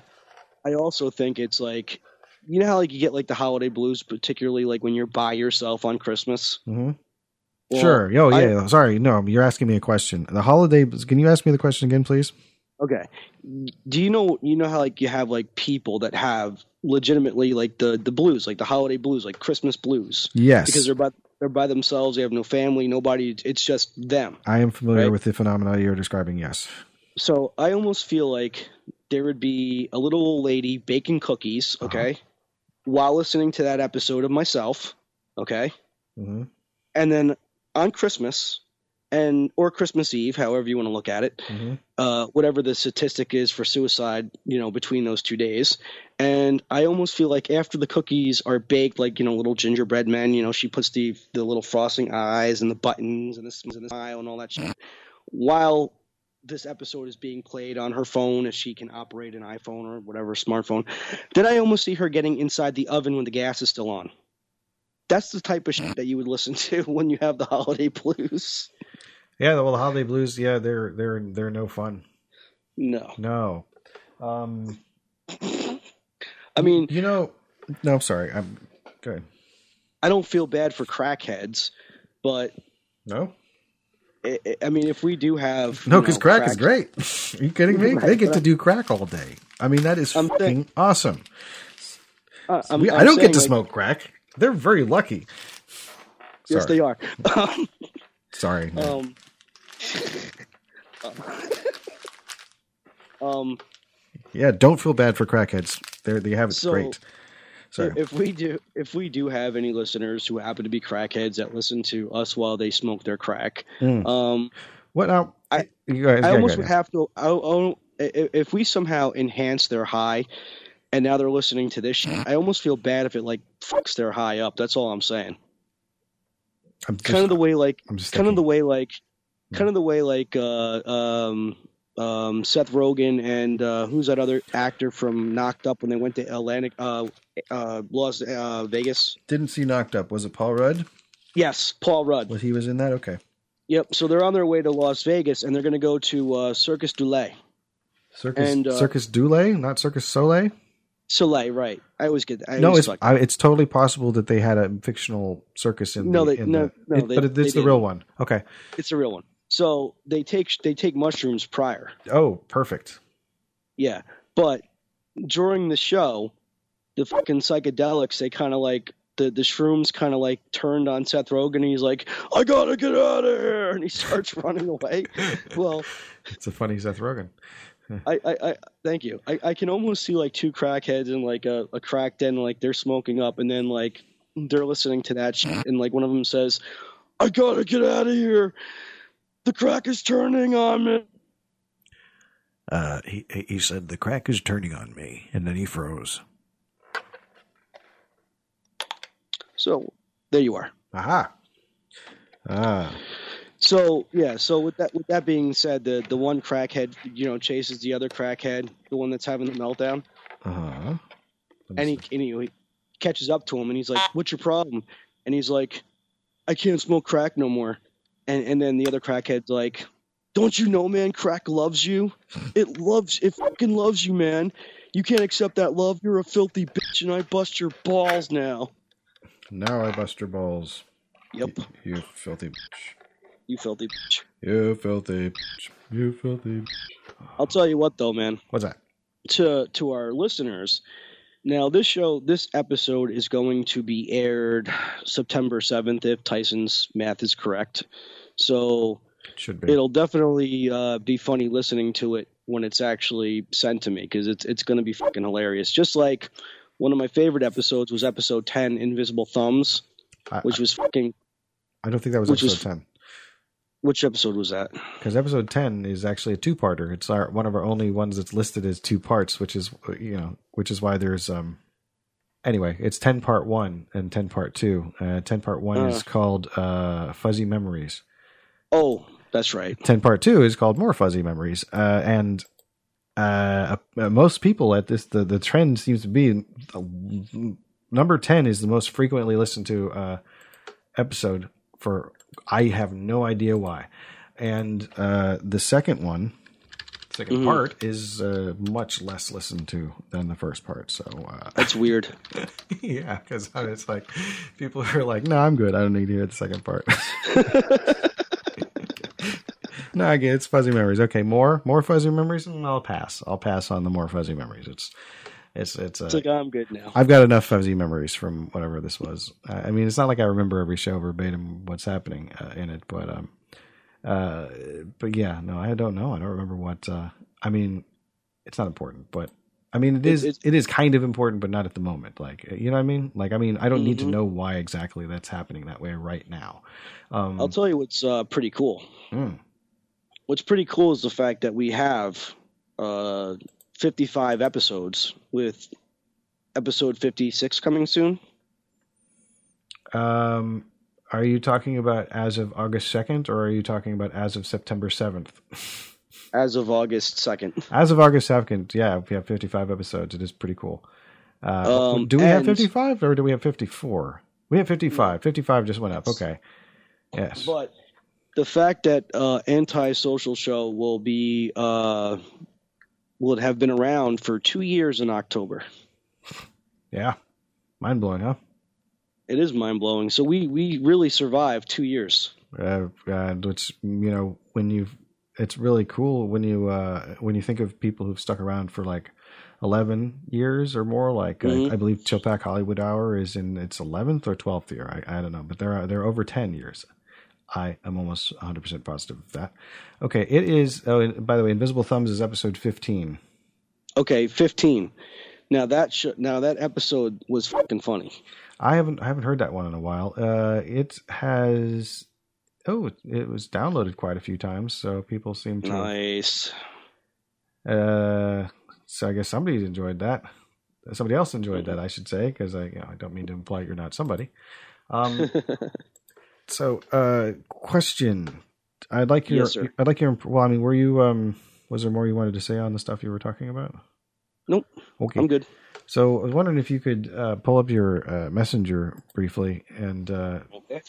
[SPEAKER 3] I also think it's like, you know how like you get like the holiday blues, particularly like when you're by yourself on Christmas.
[SPEAKER 4] Mhm.
[SPEAKER 3] Well,
[SPEAKER 4] sure. Oh,
[SPEAKER 3] I-
[SPEAKER 4] yeah. Sorry. No, you're asking me a question. The holiday. Can you ask me the question again, please?
[SPEAKER 3] Okay. Do you know you know how like you have like people that have legitimately like the the blues, like the holiday blues, like Christmas blues,
[SPEAKER 4] Yes.
[SPEAKER 3] because they're by they're by themselves. They have no family, nobody. It's just them.
[SPEAKER 4] I am familiar
[SPEAKER 3] Right?
[SPEAKER 4] with the phenomena you're describing. Yes.
[SPEAKER 3] So I almost feel like there would be a little old lady baking cookies, okay, while listening to that episode of myself, okay,
[SPEAKER 4] hmm
[SPEAKER 3] and then on Christmas and or Christmas Eve, however you want to look at it,
[SPEAKER 4] hmm
[SPEAKER 3] uh, whatever the statistic is for suicide, you know, between those two days. And I almost feel like after the cookies are baked, like you know, little gingerbread men, you know, she puts the the little frosting eyes and the buttons and the, and the smile and all that shit. While this episode is being played on her phone, if she can operate an iPhone or whatever smartphone, Did I almost see her getting inside the oven when the gas is still on. That's the type of shit that you would listen to (laughs) when you have the holiday blues.
[SPEAKER 4] Yeah, well, the holiday blues. Yeah, they're they're they're no fun.
[SPEAKER 3] No,
[SPEAKER 4] No. Um,
[SPEAKER 3] I mean,
[SPEAKER 4] you know, no, I'm sorry. I'm good.
[SPEAKER 3] I don't feel bad for crackheads, but
[SPEAKER 4] No,
[SPEAKER 3] I, mean, if we do have
[SPEAKER 4] no, because
[SPEAKER 3] know,
[SPEAKER 4] crack, is great. (laughs) Are you kidding me? they
[SPEAKER 3] Right,
[SPEAKER 4] get to do crack all day. I mean, that is
[SPEAKER 3] I'm
[SPEAKER 4] fucking
[SPEAKER 3] saying-
[SPEAKER 4] awesome.
[SPEAKER 3] uh, I'm-
[SPEAKER 4] we,
[SPEAKER 3] I'm
[SPEAKER 4] I don't get to
[SPEAKER 3] like,
[SPEAKER 4] smoke crack. They're very lucky.
[SPEAKER 3] Yes,
[SPEAKER 4] Sorry.
[SPEAKER 3] they are. (laughs) Um,
[SPEAKER 4] Sorry.
[SPEAKER 3] um, um,
[SPEAKER 4] yeah, don't feel bad for crackheads. They they have it
[SPEAKER 3] So-
[SPEAKER 4] great. Sorry.
[SPEAKER 3] if we do, if we do have any listeners who happen to be crackheads that listen to us while they smoke their crack,
[SPEAKER 4] Mm.
[SPEAKER 3] um,
[SPEAKER 4] what now?
[SPEAKER 3] I-
[SPEAKER 4] you guys,
[SPEAKER 3] I almost would have to. I, I, if we somehow enhance their high, and now they're listening to this, shit, I almost feel bad if it like fucks their high up. That's all I'm saying.
[SPEAKER 4] I'm just,
[SPEAKER 3] kind of the way like kind of the way like kind of the way like uh um um Seth Rogen and uh who's that other actor from Knocked Up when they went to Atlantic uh uh Las uh Vegas
[SPEAKER 4] didn't see knocked up. Was it Paul Rudd?
[SPEAKER 3] yes Paul Rudd
[SPEAKER 4] Was he was in that? Okay.
[SPEAKER 3] yep so they're on their way to Las Vegas and they're going to go to uh Circus du Soleil
[SPEAKER 4] Circus
[SPEAKER 3] And,
[SPEAKER 4] Circus Dule, not Circus Soleil.
[SPEAKER 3] Soleil right I always get I
[SPEAKER 4] no, it's I, it's totally possible that they had a fictional circus in
[SPEAKER 3] No,
[SPEAKER 4] the,
[SPEAKER 3] they-
[SPEAKER 4] in
[SPEAKER 3] no,
[SPEAKER 4] the,
[SPEAKER 3] no,
[SPEAKER 4] it-
[SPEAKER 3] they-
[SPEAKER 4] but it, it's the real one. Okay.
[SPEAKER 3] it's a real one so they take they take mushrooms prior
[SPEAKER 4] Oh, perfect.
[SPEAKER 3] Yeah, but during the show, the fucking psychedelics they kind of like the the shrooms kind of like turned on Seth Rogen. And he's like, "I gotta get out of here," and he starts (laughs) running away. Well,
[SPEAKER 4] It's a funny Seth Rogen. (laughs)
[SPEAKER 3] I, I, I thank you. I, I can almost see like two crackheads in like a, a crack den, like they're smoking up, and then like they're listening to that shit, and like one of them says, "I gotta get out of here. The crack is turning on me."
[SPEAKER 4] Uh, he he said the crack is turning on me, and then he froze.
[SPEAKER 3] So there you are.
[SPEAKER 4] Aha. Ah.
[SPEAKER 3] So yeah, so with that with that being said, the the one crackhead you know chases the other crackhead, the one that's having the meltdown,
[SPEAKER 4] Uh huh.
[SPEAKER 3] and he and he, he catches up to him, and he's like, "What's your problem?" And he's like, "I can't smoke crack no more." And and then the other crackhead's like, "Don't you know, man? Crack loves you. It loves it fucking loves you, man. You can't accept that love. You're a filthy bitch, and I bust your balls now."
[SPEAKER 4] Now I bust your balls.
[SPEAKER 3] Yep,
[SPEAKER 4] You filthy bitch.
[SPEAKER 3] You filthy bitch.
[SPEAKER 4] You filthy bitch. You filthy. Bitch.
[SPEAKER 3] I'll tell you what though, man.
[SPEAKER 4] What's that?
[SPEAKER 3] to to our listeners. Now, this show, this episode is going to be aired September seventh, if Tyson's math is correct. So
[SPEAKER 4] Should be.
[SPEAKER 3] it'll definitely uh, be funny listening to it when it's actually sent to me because it's it's going to be fucking hilarious. Just like one of my favorite episodes was episode ten, Invisible Thumbs,
[SPEAKER 4] I,
[SPEAKER 3] which was fucking.
[SPEAKER 4] I don't think that was episode
[SPEAKER 3] was-
[SPEAKER 4] ten.
[SPEAKER 3] Which episode was that?
[SPEAKER 4] Because episode ten is actually a two-parter. It's our one of our only ones that's listed as two parts, which is you know, which is why there's um. Anyway, it's ten part one and ten part two. Uh, ten part one
[SPEAKER 3] Uh.
[SPEAKER 4] is called uh, Fuzzy Memories.
[SPEAKER 3] Oh, that's right.
[SPEAKER 4] Ten part two is called More Fuzzy Memories. Uh, and uh, uh, most people at this the the trend seems to be uh, number ten is the most frequently listened to uh, episode for I have no idea why. And uh, the second one, second 2nd
[SPEAKER 3] Mhm.
[SPEAKER 4] part, is uh, much less listened to than the first part. So uh, (laughs)
[SPEAKER 3] That's weird.
[SPEAKER 4] yeah, because it's like people are like, "No, I'm good. I don't need to hear the second part." (laughs) no, I get it. it's fuzzy memories. Okay, more more fuzzy memories. and I'll pass. I'll pass on the more fuzzy memories. It's it's it's. Uh,
[SPEAKER 3] It's like I'm good now.
[SPEAKER 4] I've got enough fuzzy memories from whatever this was. I I mean, it's not like I remember every show verbatim what's happening uh, in it, but um, uh, but yeah, no, I don't know. I don't remember what. Uh, I mean, it's not important, but I mean, it is.
[SPEAKER 3] it's-
[SPEAKER 4] it is kind of important, but not at the moment. Like, you know what I mean? Like, I mean, I don't need to
[SPEAKER 3] Mhm.
[SPEAKER 4] know why exactly that's happening that way right now. Um,
[SPEAKER 3] I'll tell you what's uh, pretty cool.
[SPEAKER 4] mm,
[SPEAKER 3] What's pretty cool is the fact that we have uh, 55 episodes with episode 56 coming soon.
[SPEAKER 4] um, are you talking about as of August second, or are you talking about as of September seventh? (laughs)
[SPEAKER 3] As of August 2nd.
[SPEAKER 4] As of August second, yeah, we have fifty-five episodes. It is pretty cool. Uh,
[SPEAKER 3] Um,
[SPEAKER 4] do we have fifty-five, or do we have fifty-four? We have fifty-five. Fifty-five just went up. Okay. Yes.
[SPEAKER 3] But the fact that uh, Anti-Social Show will be uh, will it have been around for two years in October.
[SPEAKER 4] Yeah. Mind blowing, huh?
[SPEAKER 3] It is mind blowing. So we we really survived two years.
[SPEAKER 4] uh, and it's you know when you it's really cool when you uh when you think of people who've stuck around for like 11 years or more like
[SPEAKER 3] Mhm.
[SPEAKER 4] I, I believe chillpack hollywood hour is in its 11th or 12th year i, I don't know but they're they're over 10 years i am almost 100% positive of that okay it is oh by the way invisible thumbs is episode 15
[SPEAKER 3] Okay, 15. Now that sh- now that episode was fucking funny.
[SPEAKER 4] i haven't i haven't heard that one in a while uh it has oh it, it was downloaded quite a few times so people seem to
[SPEAKER 3] Nice.
[SPEAKER 4] Uh, so I guess somebody enjoyed that. Somebody else enjoyed that, I should say, because I, you know, I don't mean to imply you're not somebody. Um, (laughs) so, uh, question: I'd like your,
[SPEAKER 3] Yes, sir.
[SPEAKER 4] I'd like your. Well, I mean, were you? Um, was there more you wanted to say on the stuff you were talking about?
[SPEAKER 3] Nope.
[SPEAKER 4] Okay.
[SPEAKER 3] I'm good.
[SPEAKER 4] So I was wondering if you could uh, pull up your uh, messenger briefly, and uh,
[SPEAKER 3] Okay.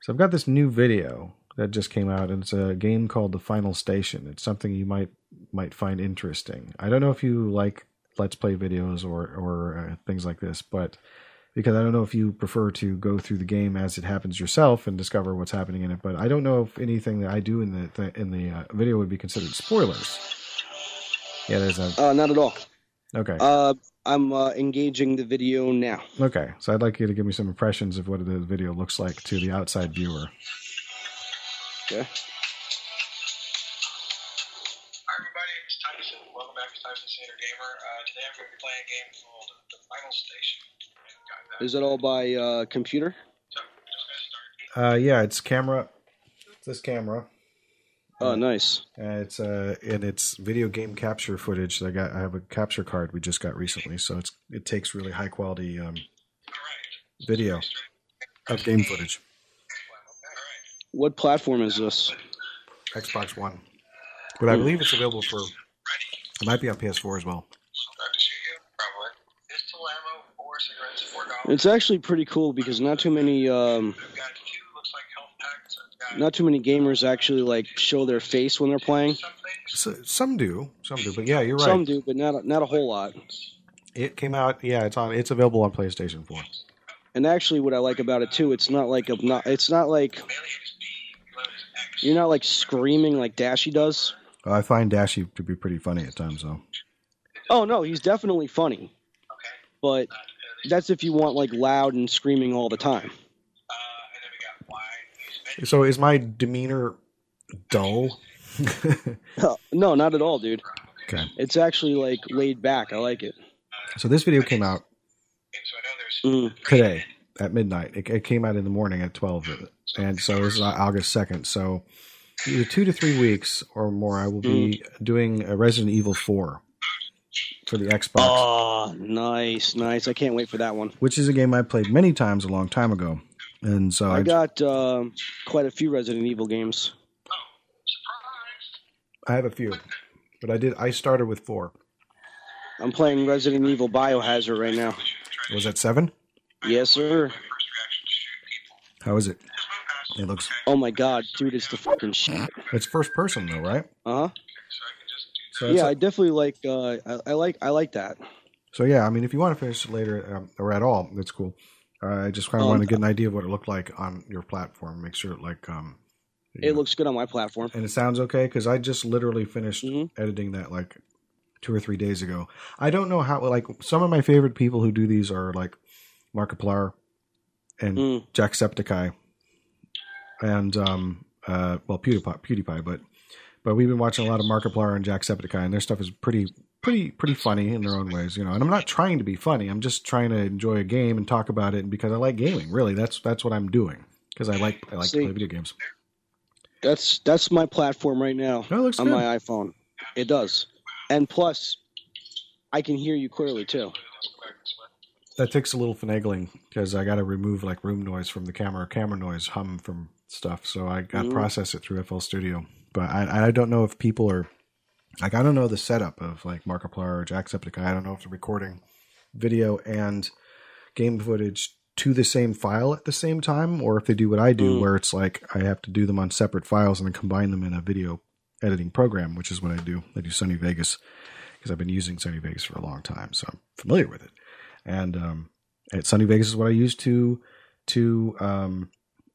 [SPEAKER 4] so I've got this new video that just came out, and it's a game called The Final Station. It's something you might might find interesting. I don't know if you like let's play videos or or uh, things like this, but because I don't know if you prefer to go through the game as it happens yourself and discover what's happening in it. But I don't know if anything that I do in the, the in the uh, video would be considered spoilers. Yeah, there's a
[SPEAKER 3] Uh, not at all.
[SPEAKER 4] okay.
[SPEAKER 3] Uh, I'm uh, engaging the video now.
[SPEAKER 4] Okay, so I'd like you to give me some impressions of what the video looks like to the outside viewer.
[SPEAKER 3] Okay.
[SPEAKER 5] Hi everybody, it's Tyson. Welcome back to Tyson Standard Gamer. Uh, today I'm going to be playing a game called The Final Station. And.
[SPEAKER 3] Is it all by uh, computer?
[SPEAKER 5] So, just going to start.
[SPEAKER 4] Uh, yeah, it's camera. It's this camera.
[SPEAKER 3] Oh, nice.
[SPEAKER 4] Uh, it's uh, and it's video game capture footage. I got. I have a capture card we just got recently, so it's it takes really high quality um, video of game footage.
[SPEAKER 3] What platform is this?
[SPEAKER 4] Xbox One, but I believe it's available for. It might be on PS4 as well.
[SPEAKER 5] About to shoot you? Probably. Pistol ammo, four cigarettes, four dollars.
[SPEAKER 3] It's actually pretty cool because not too many um,
[SPEAKER 5] We've got two, looks like health packs. I've got
[SPEAKER 3] not too many gamers actually like show their face when they're playing.
[SPEAKER 5] some.
[SPEAKER 4] So, some do, some do, but yeah, you're right.
[SPEAKER 3] Some do, but not a, not a whole lot.
[SPEAKER 4] It came out. Yeah, it's on. It's available on PlayStation 4.
[SPEAKER 3] And actually, what I like about it too, it's not like a not, it's not like
[SPEAKER 5] Mainly HB, loads X.
[SPEAKER 3] you're not like screaming like Dashie does.
[SPEAKER 4] I find Dashie to be pretty funny at times, though.
[SPEAKER 3] Oh no, he's definitely funny, but that's if you want like loud and screaming all the time.
[SPEAKER 5] then we got wine. Use
[SPEAKER 4] So is my demeanor dull? (laughs)
[SPEAKER 3] no, not at all, dude.
[SPEAKER 4] okay.
[SPEAKER 3] It's actually like laid back. I like it.
[SPEAKER 4] So this video came out
[SPEAKER 5] And so I know there's
[SPEAKER 3] Mm.
[SPEAKER 4] today at midnight. It, it came out in the morning at 12. And so this is August 2nd. So either two to three weeks or more, I will be doing a Resident Evil 4 for the Xbox,
[SPEAKER 3] Oh, nice, nice. I can't wait for that one.
[SPEAKER 4] which is a game I played many times a long time ago. And so I,
[SPEAKER 3] I got um, quite a few Resident Evil games.
[SPEAKER 4] I have a few, but I did. I started with four.
[SPEAKER 3] I'm playing Resident Evil Biohazard right now.
[SPEAKER 4] Was that seven?
[SPEAKER 3] Yes, sir.
[SPEAKER 5] First reaction to shoot people.
[SPEAKER 4] How is it?
[SPEAKER 5] Just move past.
[SPEAKER 4] It looks.
[SPEAKER 3] Oh my god, dude, it's the fucking shit.
[SPEAKER 4] It's first person though, right?
[SPEAKER 3] Uh huh.
[SPEAKER 5] So I can just do
[SPEAKER 4] So it's
[SPEAKER 3] Yeah,
[SPEAKER 4] a-
[SPEAKER 3] I definitely like. Uh, I, I like. I like that.
[SPEAKER 4] So yeah, I mean, if you want to finish it later um, or at all, that's cool. Uh, I just kind of
[SPEAKER 3] Um,
[SPEAKER 4] want to get an idea of what it looked like on your platform. Make sure it like um,
[SPEAKER 3] It
[SPEAKER 4] know,
[SPEAKER 3] looks good on my platform.
[SPEAKER 4] and it sounds okay because I just literally finished
[SPEAKER 3] Mhm.
[SPEAKER 4] editing that like two or three days ago. I don't know how like some of my favorite people who do these are like Markiplier and
[SPEAKER 3] Mm.
[SPEAKER 4] Jacksepticeye and um uh well PewDiePie, PewDiePie but But we've been watching a lot of Markiplier and Jacksepticeye, and their stuff is pretty, pretty, pretty funny in their own ways, you know. And I'm not trying to be funny. I'm just trying to enjoy a game and talk about it because I like gaming. Really, that's that's what I'm doing because I like I like
[SPEAKER 3] See.
[SPEAKER 4] to play video games.
[SPEAKER 3] That's that's my platform right now
[SPEAKER 4] Oh, it looks
[SPEAKER 3] on
[SPEAKER 4] good.
[SPEAKER 3] my iPhone. It does, and plus, I can hear you clearly too.
[SPEAKER 4] That takes a little finagling because I got to remove like room noise from the camera, camera noise, hum from stuff. So I got to
[SPEAKER 3] Mhm.
[SPEAKER 4] process it through FL Studio. But I, I don't know if people are like I don't know the setup of like Markiplier or Jacksepticeye. I don't know if they're recording video and game footage to the same file at the same time, or if they do what I do,
[SPEAKER 3] Mm.
[SPEAKER 4] where it's like I have to do them on separate files and then combine them in a video editing program, which is what I do. I do Sony Vegas because I've been using Sony Vegas for a long time, so I'm familiar with it. And um, at Sony Vegas is what I use to to um,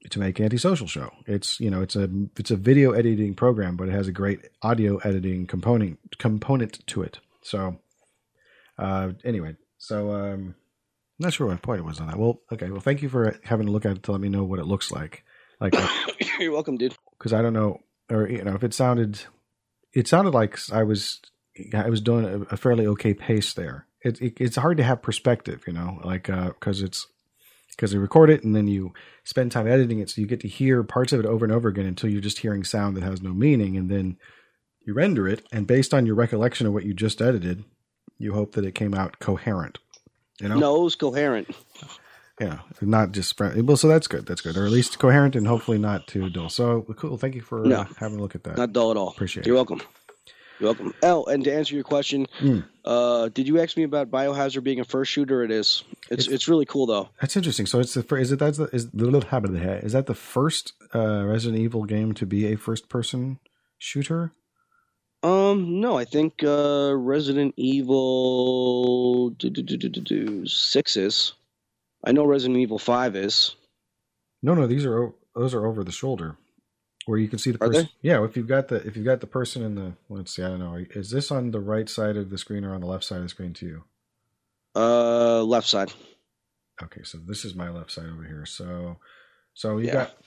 [SPEAKER 4] to make Antisocial Show. It's you know it's a it's a video editing program, but it has a great audio editing component component to it. So uh, anyway, so um, I'm not sure what my point was on that. Well, okay, well, thank you for having a look at it to let me know what it looks like. Like (coughs)
[SPEAKER 3] You're welcome, dude.
[SPEAKER 4] because I don't know, or you know, if it sounded, it sounded like I was, I was doing a, a fairly okay pace there. It, it, it's hard to have perspective, you know, like because it's because you record it and then you spend time editing it, so you get to hear parts of it over and over again until you're just hearing sound that has no meaning, and then you render it, and based on your recollection of what you just edited, you hope that it came out coherent. You know,
[SPEAKER 3] No, it was coherent.
[SPEAKER 4] yeah, not just well. So that's good. That's good, or at least coherent and hopefully not too dull. So cool. Thank you for
[SPEAKER 3] No.
[SPEAKER 4] uh, having a look at that.
[SPEAKER 3] Not dull at all.
[SPEAKER 4] Appreciate it.
[SPEAKER 3] You're welcome. You're welcome. Oh, and to answer your question,
[SPEAKER 4] Mm.
[SPEAKER 3] uh, did you ask me about Biohazard being a first shooter? It is. It's it's, really cool though.
[SPEAKER 4] That's interesting. So it's the is it that's the is is that the first uh, Resident Evil game to be a first person shooter?
[SPEAKER 3] Um, no, I think uh, Resident Evil do, do, do, six is. I know Resident Evil five is.
[SPEAKER 4] No, no, these are those are over the shoulder, where you can see the person. Yeah, if you've got the if you've got the person in the let's see, I don't know, is this on the right side of the screen or on the left side of the screen to you?
[SPEAKER 3] Uh, left side.
[SPEAKER 4] Okay, so this is my left side over here. So, so you
[SPEAKER 3] Yeah.
[SPEAKER 4] got.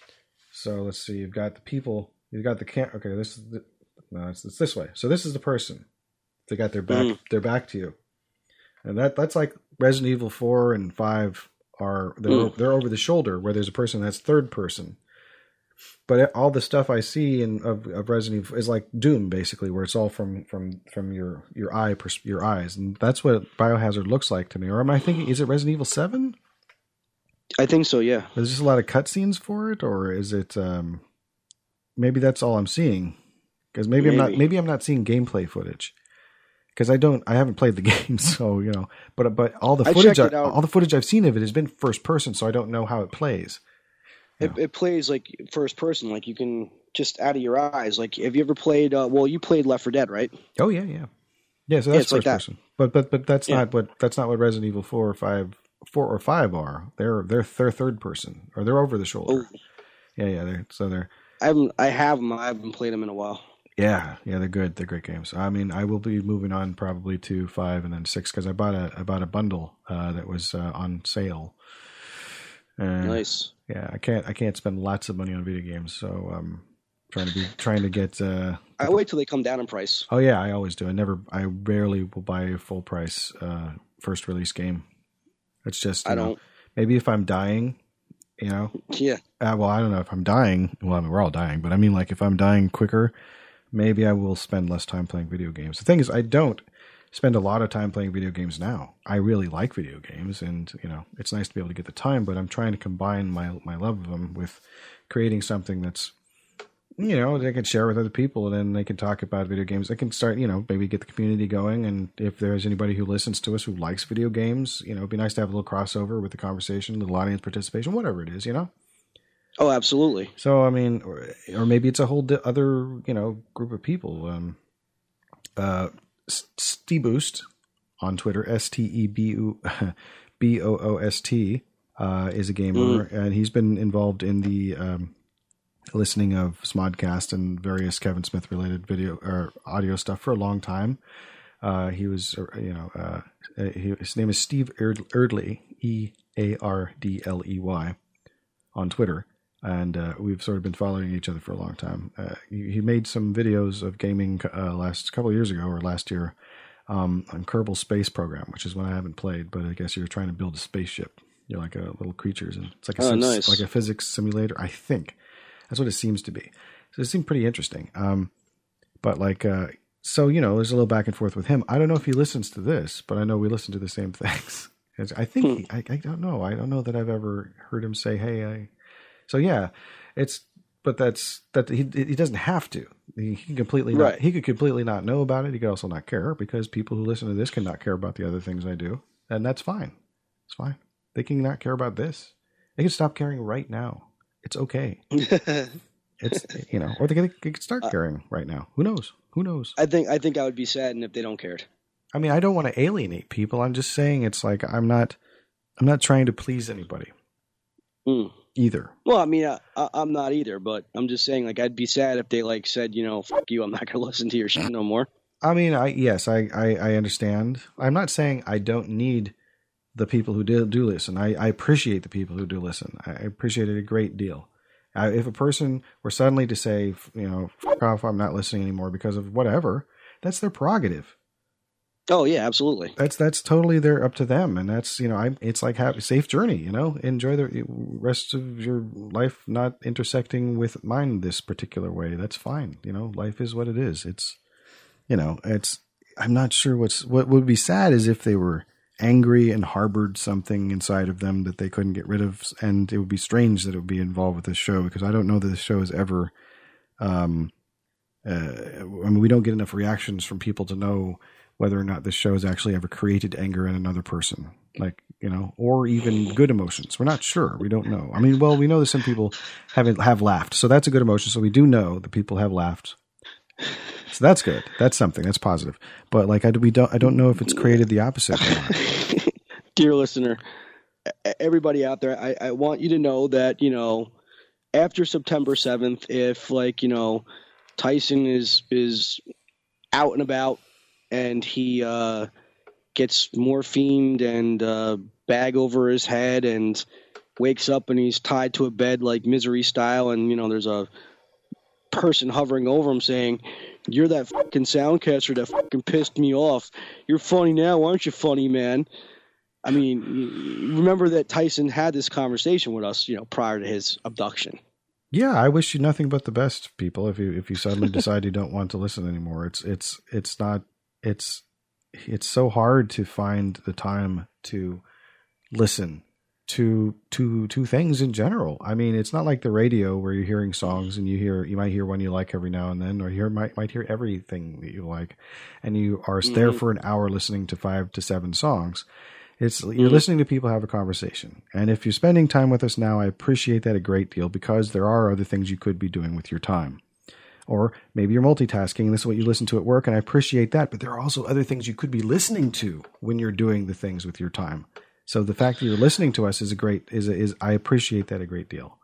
[SPEAKER 4] So let's see. You've got the people. You've got the can. Okay, this is the. No, it's, it's this way. So this is the person. They got their back.
[SPEAKER 3] Mhm.
[SPEAKER 4] Their back to you, and that that's like Resident Evil four and five are they're
[SPEAKER 3] Mm.
[SPEAKER 4] they're over the shoulder where there's a person that's third person. But all the stuff I see in of, of Resident Evil is like Doom, basically, where it's all from from from your your eye pers- your eyes, and that's what Biohazard looks like to me. Or am I thinking? Is it Resident Evil Seven?
[SPEAKER 3] I think so. Yeah.
[SPEAKER 4] There's just a lot of cutscenes for it, or is it? Um, maybe that's all I'm seeing. Because maybe, I'm not.
[SPEAKER 3] Maybe.
[SPEAKER 4] Maybe I'm not seeing gameplay footage. Because I don't. I haven't played the (laughs) game, so you know. But but all the
[SPEAKER 3] I
[SPEAKER 4] footage, I, all the footage I've seen of it has been first person, so I don't know how it plays.
[SPEAKER 3] It, it plays like first person, like you can just out of your eyes. Like, have you ever played? Uh, well, you played Left 4 Dead, right?
[SPEAKER 4] Oh yeah, yeah, yeah. So
[SPEAKER 3] Yeah,
[SPEAKER 4] that's
[SPEAKER 3] it's like
[SPEAKER 4] first
[SPEAKER 3] that.
[SPEAKER 4] But but but that's
[SPEAKER 3] Yeah.
[SPEAKER 4] not what that's not what Resident Evil four or five four or five are. They're they're they're third person or they're over the shoulder.
[SPEAKER 3] Oh,
[SPEAKER 4] Yeah, yeah. They're so they're
[SPEAKER 3] I haven't. I have them. I haven't played them in a while.
[SPEAKER 4] Yeah, yeah, they're good. They're great games. I mean, I will be moving on probably to five and then six because I bought a I bought a bundle uh, that was uh, on sale. And,
[SPEAKER 3] Nice.
[SPEAKER 4] Yeah, I can't I can't spend lots of money on video games, so I'm trying to be trying to get. Uh,
[SPEAKER 3] I wait till they come down in price.
[SPEAKER 4] oh yeah, I always do. I never, I rarely will buy a full price uh, first release game. It's just you
[SPEAKER 3] I
[SPEAKER 4] know,
[SPEAKER 3] don't.
[SPEAKER 4] maybe if I'm dying, you know,
[SPEAKER 3] Yeah.
[SPEAKER 4] uh, well, I don't know if I'm dying. Well, I mean, we're all dying, but I mean, like, if I'm dying quicker, maybe I will spend less time playing video games. The thing is, I don't spend a lot of time playing video games now. I really like video games, and you know, it's nice to be able to get the time. But I'm trying to combine my my love of them with creating something that's you know they can share with other people and then they can talk about video games they can start you know maybe get the community going and if there's anybody who listens to us who likes video games you know it'd be nice to have a little crossover with the conversation a little audience participation whatever it is you know
[SPEAKER 3] Oh, absolutely.
[SPEAKER 4] so I mean, or, or maybe it's a whole di- other you know group of people. Um, uh, Boost on Twitter, S T E B U (laughs) B O O S T, uh, is a gamer, and he's been involved in the um, listening of Smodcast and various Kevin Smith related video or audio stuff for a long time. Uh, he was, uh, you know, uh, he, his name is Steve Erd- Eardley, E A R D L E Y, on Twitter. And uh, we've sort of been following each other for a long time. Uh, he, he made some videos of gaming uh, last couple of years ago or last year um, on Kerbal Space Program, which is one I haven't played, but I guess you're trying to build a spaceship. You're like a little creatures, and it's like a
[SPEAKER 3] Oh, nice.
[SPEAKER 4] like a physics simulator. I think that's what it seems to be. So it seemed pretty interesting. Um, but like, uh, so you know, there's a little back and forth with him. I don't know if he listens to this, but I know we listen to the same (laughs) things. I think he, I, I don't know. I don't know that I've ever heard him say, "Hey, I." So yeah, it's but that's that he he doesn't have to. He, he can completely not,
[SPEAKER 3] Right.
[SPEAKER 4] he could completely not know about it. He could also not care because people who listen to this can not care about the other things I do, and that's fine. It's fine. They can not care about this. They can stop caring right now. It's okay. (laughs) It's you know, or they can, they can start caring right now. Who knows? Who knows?
[SPEAKER 3] I think I think I would be saddened if they don't cared.
[SPEAKER 4] I mean, I don't want to alienate people. I'm just saying it's like I'm not I'm not trying to please anybody
[SPEAKER 3] Hmm.
[SPEAKER 4] Either.
[SPEAKER 3] Well, I mean, I, I, I'm not either, but I'm just saying, like, I'd be sad if they like said, you know, fuck you, I'm not gonna (laughs) listen to your shit no more.
[SPEAKER 4] I mean, I yes, I I, I understand. I'm not saying I don't need the people who do do listen. I, I appreciate the people who do listen. I appreciate it a great deal. Uh, if a person were suddenly to say, you know, fuck off, I'm not listening anymore because of whatever, that's their prerogative.
[SPEAKER 3] Oh yeah, absolutely.
[SPEAKER 4] That's that's totally their up to them, and that's you know, I it's like have safe journey. You know, enjoy the rest of your life not intersecting with mine this particular way. That's fine. You know, life is what it is. It's you know, it's. I'm not sure what's what would be sad is if they were angry and harbored something inside of them that they couldn't get rid of, and it would be strange that it would be involved with this show because I don't know that this show is ever. Um, uh, I mean, we don't get enough reactions from people to know whether or not this show has actually ever created anger in another person, like you know, or even good emotions. We're not sure. We don't know. I mean, well, we know that some people haven't have laughed, so that's a good emotion. So we do know that people have laughed. So that's good. That's something. That's positive. But like, I we don't. I don't know if it's created the opposite. (laughs)
[SPEAKER 3] Dear listener, everybody out there, I, I want you to know that you know, after September seventh, if like you know, Tyson is is out and about and he uh, gets morphined and uh, bag over his head and wakes up and he's tied to a bed like misery style. And you know there's a person hovering over him saying you're that fucking soundcaster that fucking pissed me off. You're funny now aren't you funny man? I mean remember that tyson had this conversation with us you know prior to his abduction.
[SPEAKER 4] Yeah, I wish you nothing but the best, people. If you if you suddenly decide you don't want to listen anymore, it's it's it's not it's it's so hard to find the time to listen to to to things in general. I mean, it's not like the radio where you're hearing songs and you hear you might hear one you like every now and then, or you hear, might might hear everything that you like, and you are there
[SPEAKER 3] Mhm.
[SPEAKER 4] for an hour listening to five to seven songs. It's you're listening to people have a conversation, and if you're spending time with us now, I appreciate that a great deal because there are other things you could be doing with your time, or maybe you're multitasking. And this is what you listen to at work, and I appreciate that. But there are also other things you could be listening to when you're doing the things with your time. So the fact that you're listening to us is a great is is I appreciate that a great deal.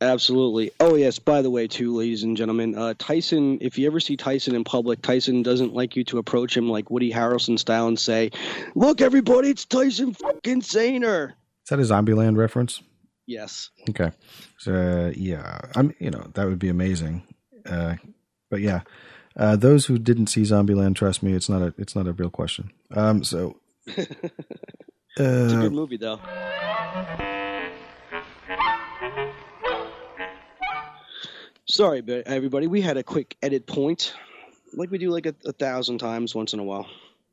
[SPEAKER 3] Absolutely. Oh yes. By the way, too, ladies and gentlemen, uh, Tyson. If you ever see Tyson in public, Tyson doesn't like you to approach him like Woody Harrelson style and say, "Look, everybody, it's Tyson fucking Sainer."
[SPEAKER 4] Is that a Zombieland reference?
[SPEAKER 3] Yes.
[SPEAKER 4] Okay. So uh, yeah, I'm you know that would be amazing. Uh, but yeah, uh, those who didn't see Zombieland, trust me, it's not a it's not a real question. Um, so (laughs)
[SPEAKER 3] It's a
[SPEAKER 4] uh,
[SPEAKER 3] good movie, though. Sorry, but everybody, we had a quick edit point, like we do like a, a thousand times once in a while.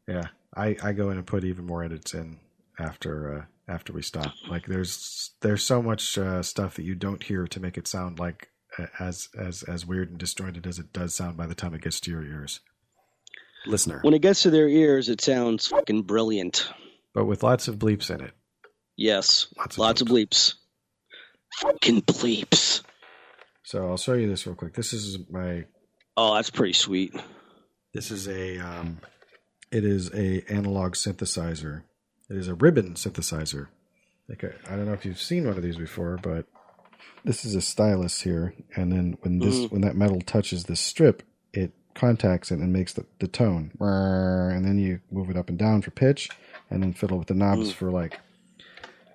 [SPEAKER 4] yeah, I I go in and put even more edits in after uh, after we stop. Like there's there's so much uh, stuff that you don't hear to make it sound like uh, as as as weird and disjointed as it does sound by the time it gets to your ears, listener.
[SPEAKER 3] When it gets to their ears, it sounds fucking brilliant.
[SPEAKER 4] But with lots of bleeps in it.
[SPEAKER 3] Yes,
[SPEAKER 4] Lots
[SPEAKER 3] lots,
[SPEAKER 4] of
[SPEAKER 3] of bleeps. Fucking bleeps.
[SPEAKER 4] So I'll show you this real quick. This is my
[SPEAKER 3] Oh, that's pretty sweet.
[SPEAKER 4] This is a um, it is a analog synthesizer. It is a ribbon synthesizer. Like I don't know if you've seen one of these before, but this is a stylus here, and then when this
[SPEAKER 3] Mhm.
[SPEAKER 4] when that metal touches this strip, it contacts it and makes the, the tone, and then you move it up and down for pitch, and then fiddle with the knobs
[SPEAKER 3] Mm.
[SPEAKER 4] for like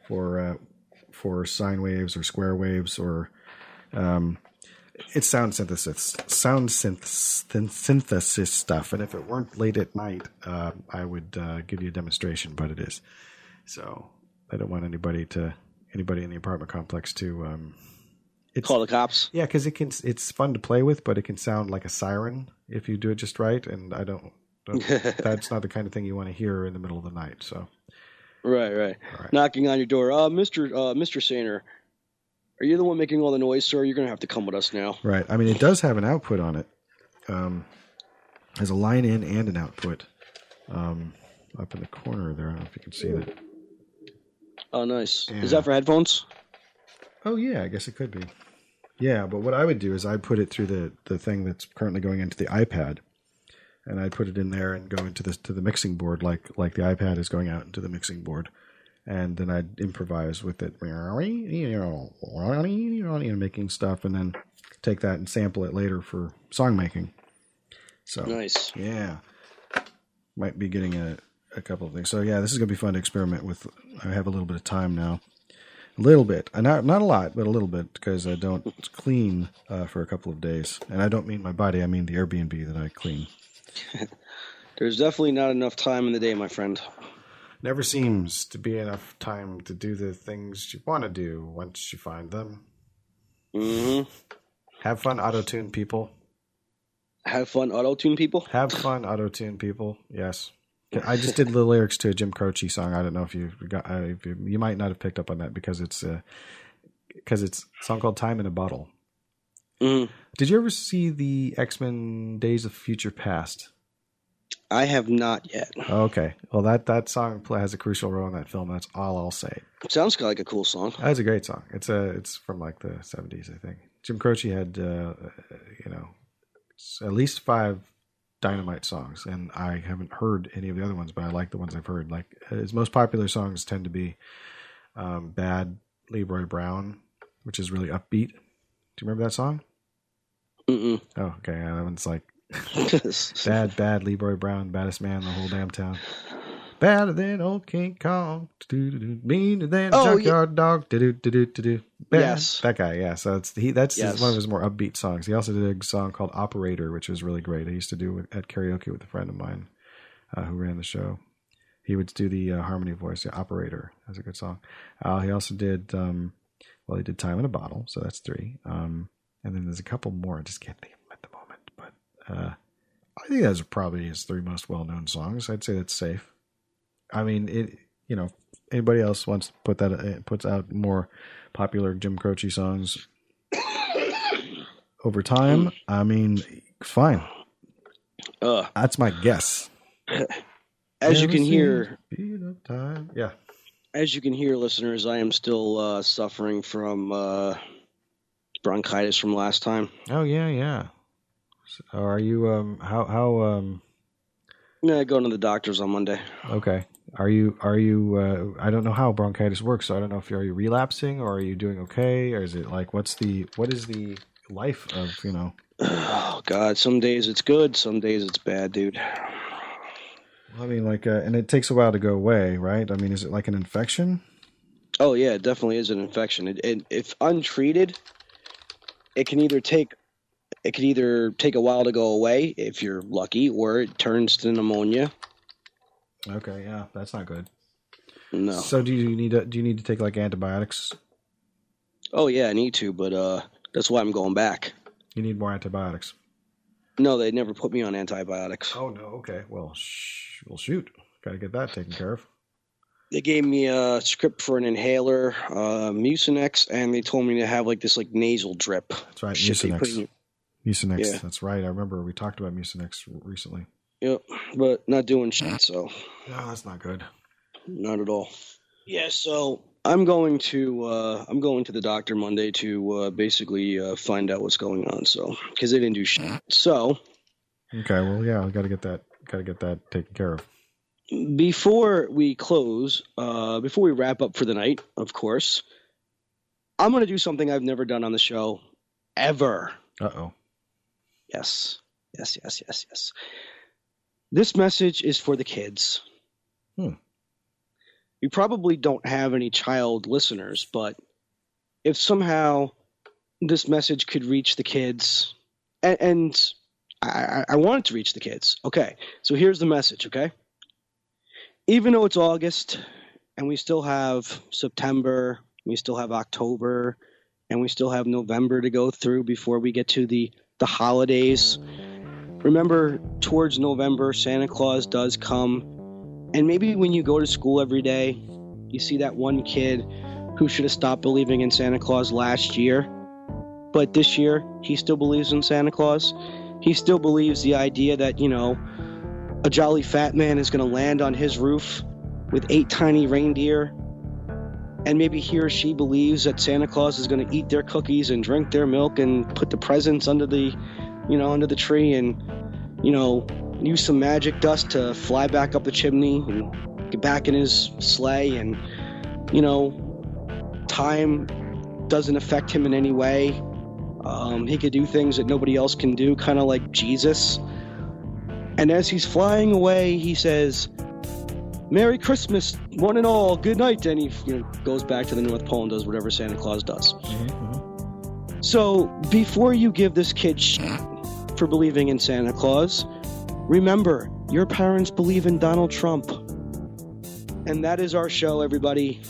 [SPEAKER 4] for uh, for sine waves or square waves or Um, it's sound synthesis, sound synth- synthesis stuff. And if it weren't late at night, uh, I would uh, give you a demonstration, but it is. So I don't want anybody to anybody in the apartment complex to. Um, it's,
[SPEAKER 3] Call the cops.
[SPEAKER 4] yeah, because it can. It's fun to play with, but it can sound like a siren if you do it just right. And I don't. don't (laughs) that's not the kind of thing you want to hear in the middle of the night. So
[SPEAKER 3] Right, right.
[SPEAKER 4] right.
[SPEAKER 3] Knocking on your door. Uh, Mister, uh, Mister Sainer, are you the one making all the noise, sir? You're gonna have to come with us now.
[SPEAKER 4] right. I mean, it does have an output on it. Um, has a line in and an output. Um, up in the corner there. I don't know if you can see that.
[SPEAKER 3] Oh, nice.
[SPEAKER 4] Yeah.
[SPEAKER 3] Is that for headphones?
[SPEAKER 4] Oh yeah, I guess it could be. Yeah, but what I would do is I'd put it through the the thing that's currently going into the iPad, and I'd put it in there and go into this to the mixing board like like the iPad is going out into the mixing board, and then I'd improvise with it, you know, making stuff, and then take that and sample it later for song making. So
[SPEAKER 3] Nice.
[SPEAKER 4] yeah, might be getting a a couple of things. So yeah, this is gonna be fun to experiment with. I have a little bit of time now. A little bit, Uh, not not a lot, but a little bit because I don't clean uh, for a couple of days, and I don't mean my body. I mean the Airbnb that I clean. (laughs)
[SPEAKER 3] There's definitely not enough time in the day, my friend.
[SPEAKER 4] Never seems to be enough time to do the things you want to do once you find them.
[SPEAKER 3] hmm
[SPEAKER 4] Have fun, auto tune people.
[SPEAKER 3] Have fun, auto tune people.
[SPEAKER 4] Have fun, auto tune people. Yes. I just did the lyrics to a Jim Croce song. I don't know if you got. Uh, if you, you might not have picked up on that because it's because it's a song called "Time in a Bottle."
[SPEAKER 3] hmm
[SPEAKER 4] Did you ever see the X Men Days of Future Past?
[SPEAKER 3] I have not yet.
[SPEAKER 4] Okay, well that that song has a crucial role in that film. That's all I'll say.
[SPEAKER 3] Sounds like a cool song.
[SPEAKER 4] That's a great song. It's a it's from like the seventies, I think. Jim Croce had uh, you know at least five dynamite songs, and I haven't heard any of the other ones, but I like the ones I've heard. Like his most popular songs tend to be um, "Bad" Leroy Brown, which is really upbeat. Do you remember that song?
[SPEAKER 3] Mm-mm.
[SPEAKER 4] Oh, okay. That one's like (laughs) (laughs) bad, bad Leroy Brown, baddest man in the whole damn town. Badder than old King Kong, meaner than a
[SPEAKER 3] Oh, yeah.
[SPEAKER 4] junkyard dog, do do do do do. Bad.
[SPEAKER 3] Yes.
[SPEAKER 4] that guy. Yeah, so it's he. That's
[SPEAKER 3] Yes.
[SPEAKER 4] one of his more upbeat songs. He also did a song called Operator, which was really great. I used to do with, at karaoke with a friend of mine uh, who ran the show. He would do the uh, harmony voice. Yeah, Operator. That's a good song. Uh, he also did. Um, well, he did Time in a Bottle, so that's three. Um, and then there's a couple more. I just can't think of them at the moment, but uh, I think those are probably his three most well-known songs. I'd say that's safe. I mean, it. You know, anybody else wants to put that uh, puts out more popular Jim Croce songs (coughs) over time. I mean, fine.
[SPEAKER 3] Uh,
[SPEAKER 4] That's my guess. (coughs)
[SPEAKER 3] as you can hear,
[SPEAKER 4] the speed of time. Yeah.
[SPEAKER 3] as you can hear, listeners, I am still uh, suffering from uh, bronchitis from last time.
[SPEAKER 4] Oh yeah, yeah. So are you um how how um
[SPEAKER 3] Yeah, going to the doctors on Monday.
[SPEAKER 4] okay? Are you are you uh I don't know how bronchitis works, so I don't know if you are you relapsing or are you doing okay or is it like what's the what is the life of, you know?
[SPEAKER 3] Oh God, some days it's good, some days it's bad, dude.
[SPEAKER 4] I mean like uh, and it takes a while to go away, right? I mean, is it like an infection?
[SPEAKER 3] Oh yeah, it definitely is an infection. It, it, if untreated, it can either take it can either take a while to go away if you're lucky, or it turns to pneumonia.
[SPEAKER 4] Okay, yeah, that's not good.
[SPEAKER 3] No.
[SPEAKER 4] So do you need to, do you need to take like antibiotics?
[SPEAKER 3] Oh yeah, I need to, but uh, that's why I'm going back.
[SPEAKER 4] You need more antibiotics.
[SPEAKER 3] No, they never put me on antibiotics.
[SPEAKER 4] Oh no, okay. Well, sh- well shoot. Got to get that taken care of.
[SPEAKER 3] They gave me a script for an inhaler, uh, Mucinex, and they told me to have like this like nasal drip.
[SPEAKER 4] That's right,
[SPEAKER 3] Shit
[SPEAKER 4] Mucinex. Mucinex.
[SPEAKER 3] Yeah.
[SPEAKER 4] That's right. I remember we talked about Mucinex recently.
[SPEAKER 3] Yep, but not doing shit. So
[SPEAKER 4] No, that's not good.
[SPEAKER 3] Not at all. Yeah, so I'm going to uh, I'm going to the doctor Monday to uh, basically uh, find out what's going on. So because they didn't do shit. So
[SPEAKER 4] Okay, well, yeah, I got to get that got to get that taken care of.
[SPEAKER 3] before we close, uh, before we wrap up for the night, of course, I'm going to do something I've never done on the show ever.
[SPEAKER 4] Uh oh.
[SPEAKER 3] Yes, yes, yes, yes, yes. This message is for the kids.
[SPEAKER 4] Hmm.
[SPEAKER 3] We probably don't have any child listeners, but if somehow this message could reach the kids, and, and I, I I want it to reach the kids. Okay, so here's the message. Okay, even though it's August and we still have September, we still have October, and we still have November to go through before we get to the the holidays. Remember, towards November, Santa Claus does come, and maybe when you go to school every day, you see that one kid who should have stopped believing in Santa Claus last year, but this year he still believes in Santa Claus. He still believes the idea that you know a jolly fat man is going to land on his roof with eight tiny reindeer. And maybe he or she believes that Santa Claus is going to eat their cookies and drink their milk and put the presents under the, you know, under the tree and, you know, use some magic dust to fly back up the chimney and get back in his sleigh and, you know, time doesn't affect him in any way. Um, he could do things that nobody else can do, kind of like Jesus. And as he's flying away, he says, Merry Christmas, one and all. Good night. And he you know, goes back to the North Pole and does whatever Santa Claus does. So before you give this kid shit for believing in Santa Claus, remember your parents believe in Donald Trump. And that is our show, everybody.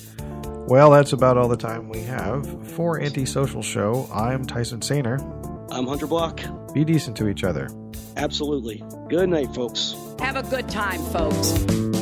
[SPEAKER 4] Well, that's about all the time we have for Antisocial Show. I'm Tyson Sainer.
[SPEAKER 3] I'm Hunter Block.
[SPEAKER 4] Be decent to each other.
[SPEAKER 3] Absolutely. Good night, folks.
[SPEAKER 6] Have a good time, folks.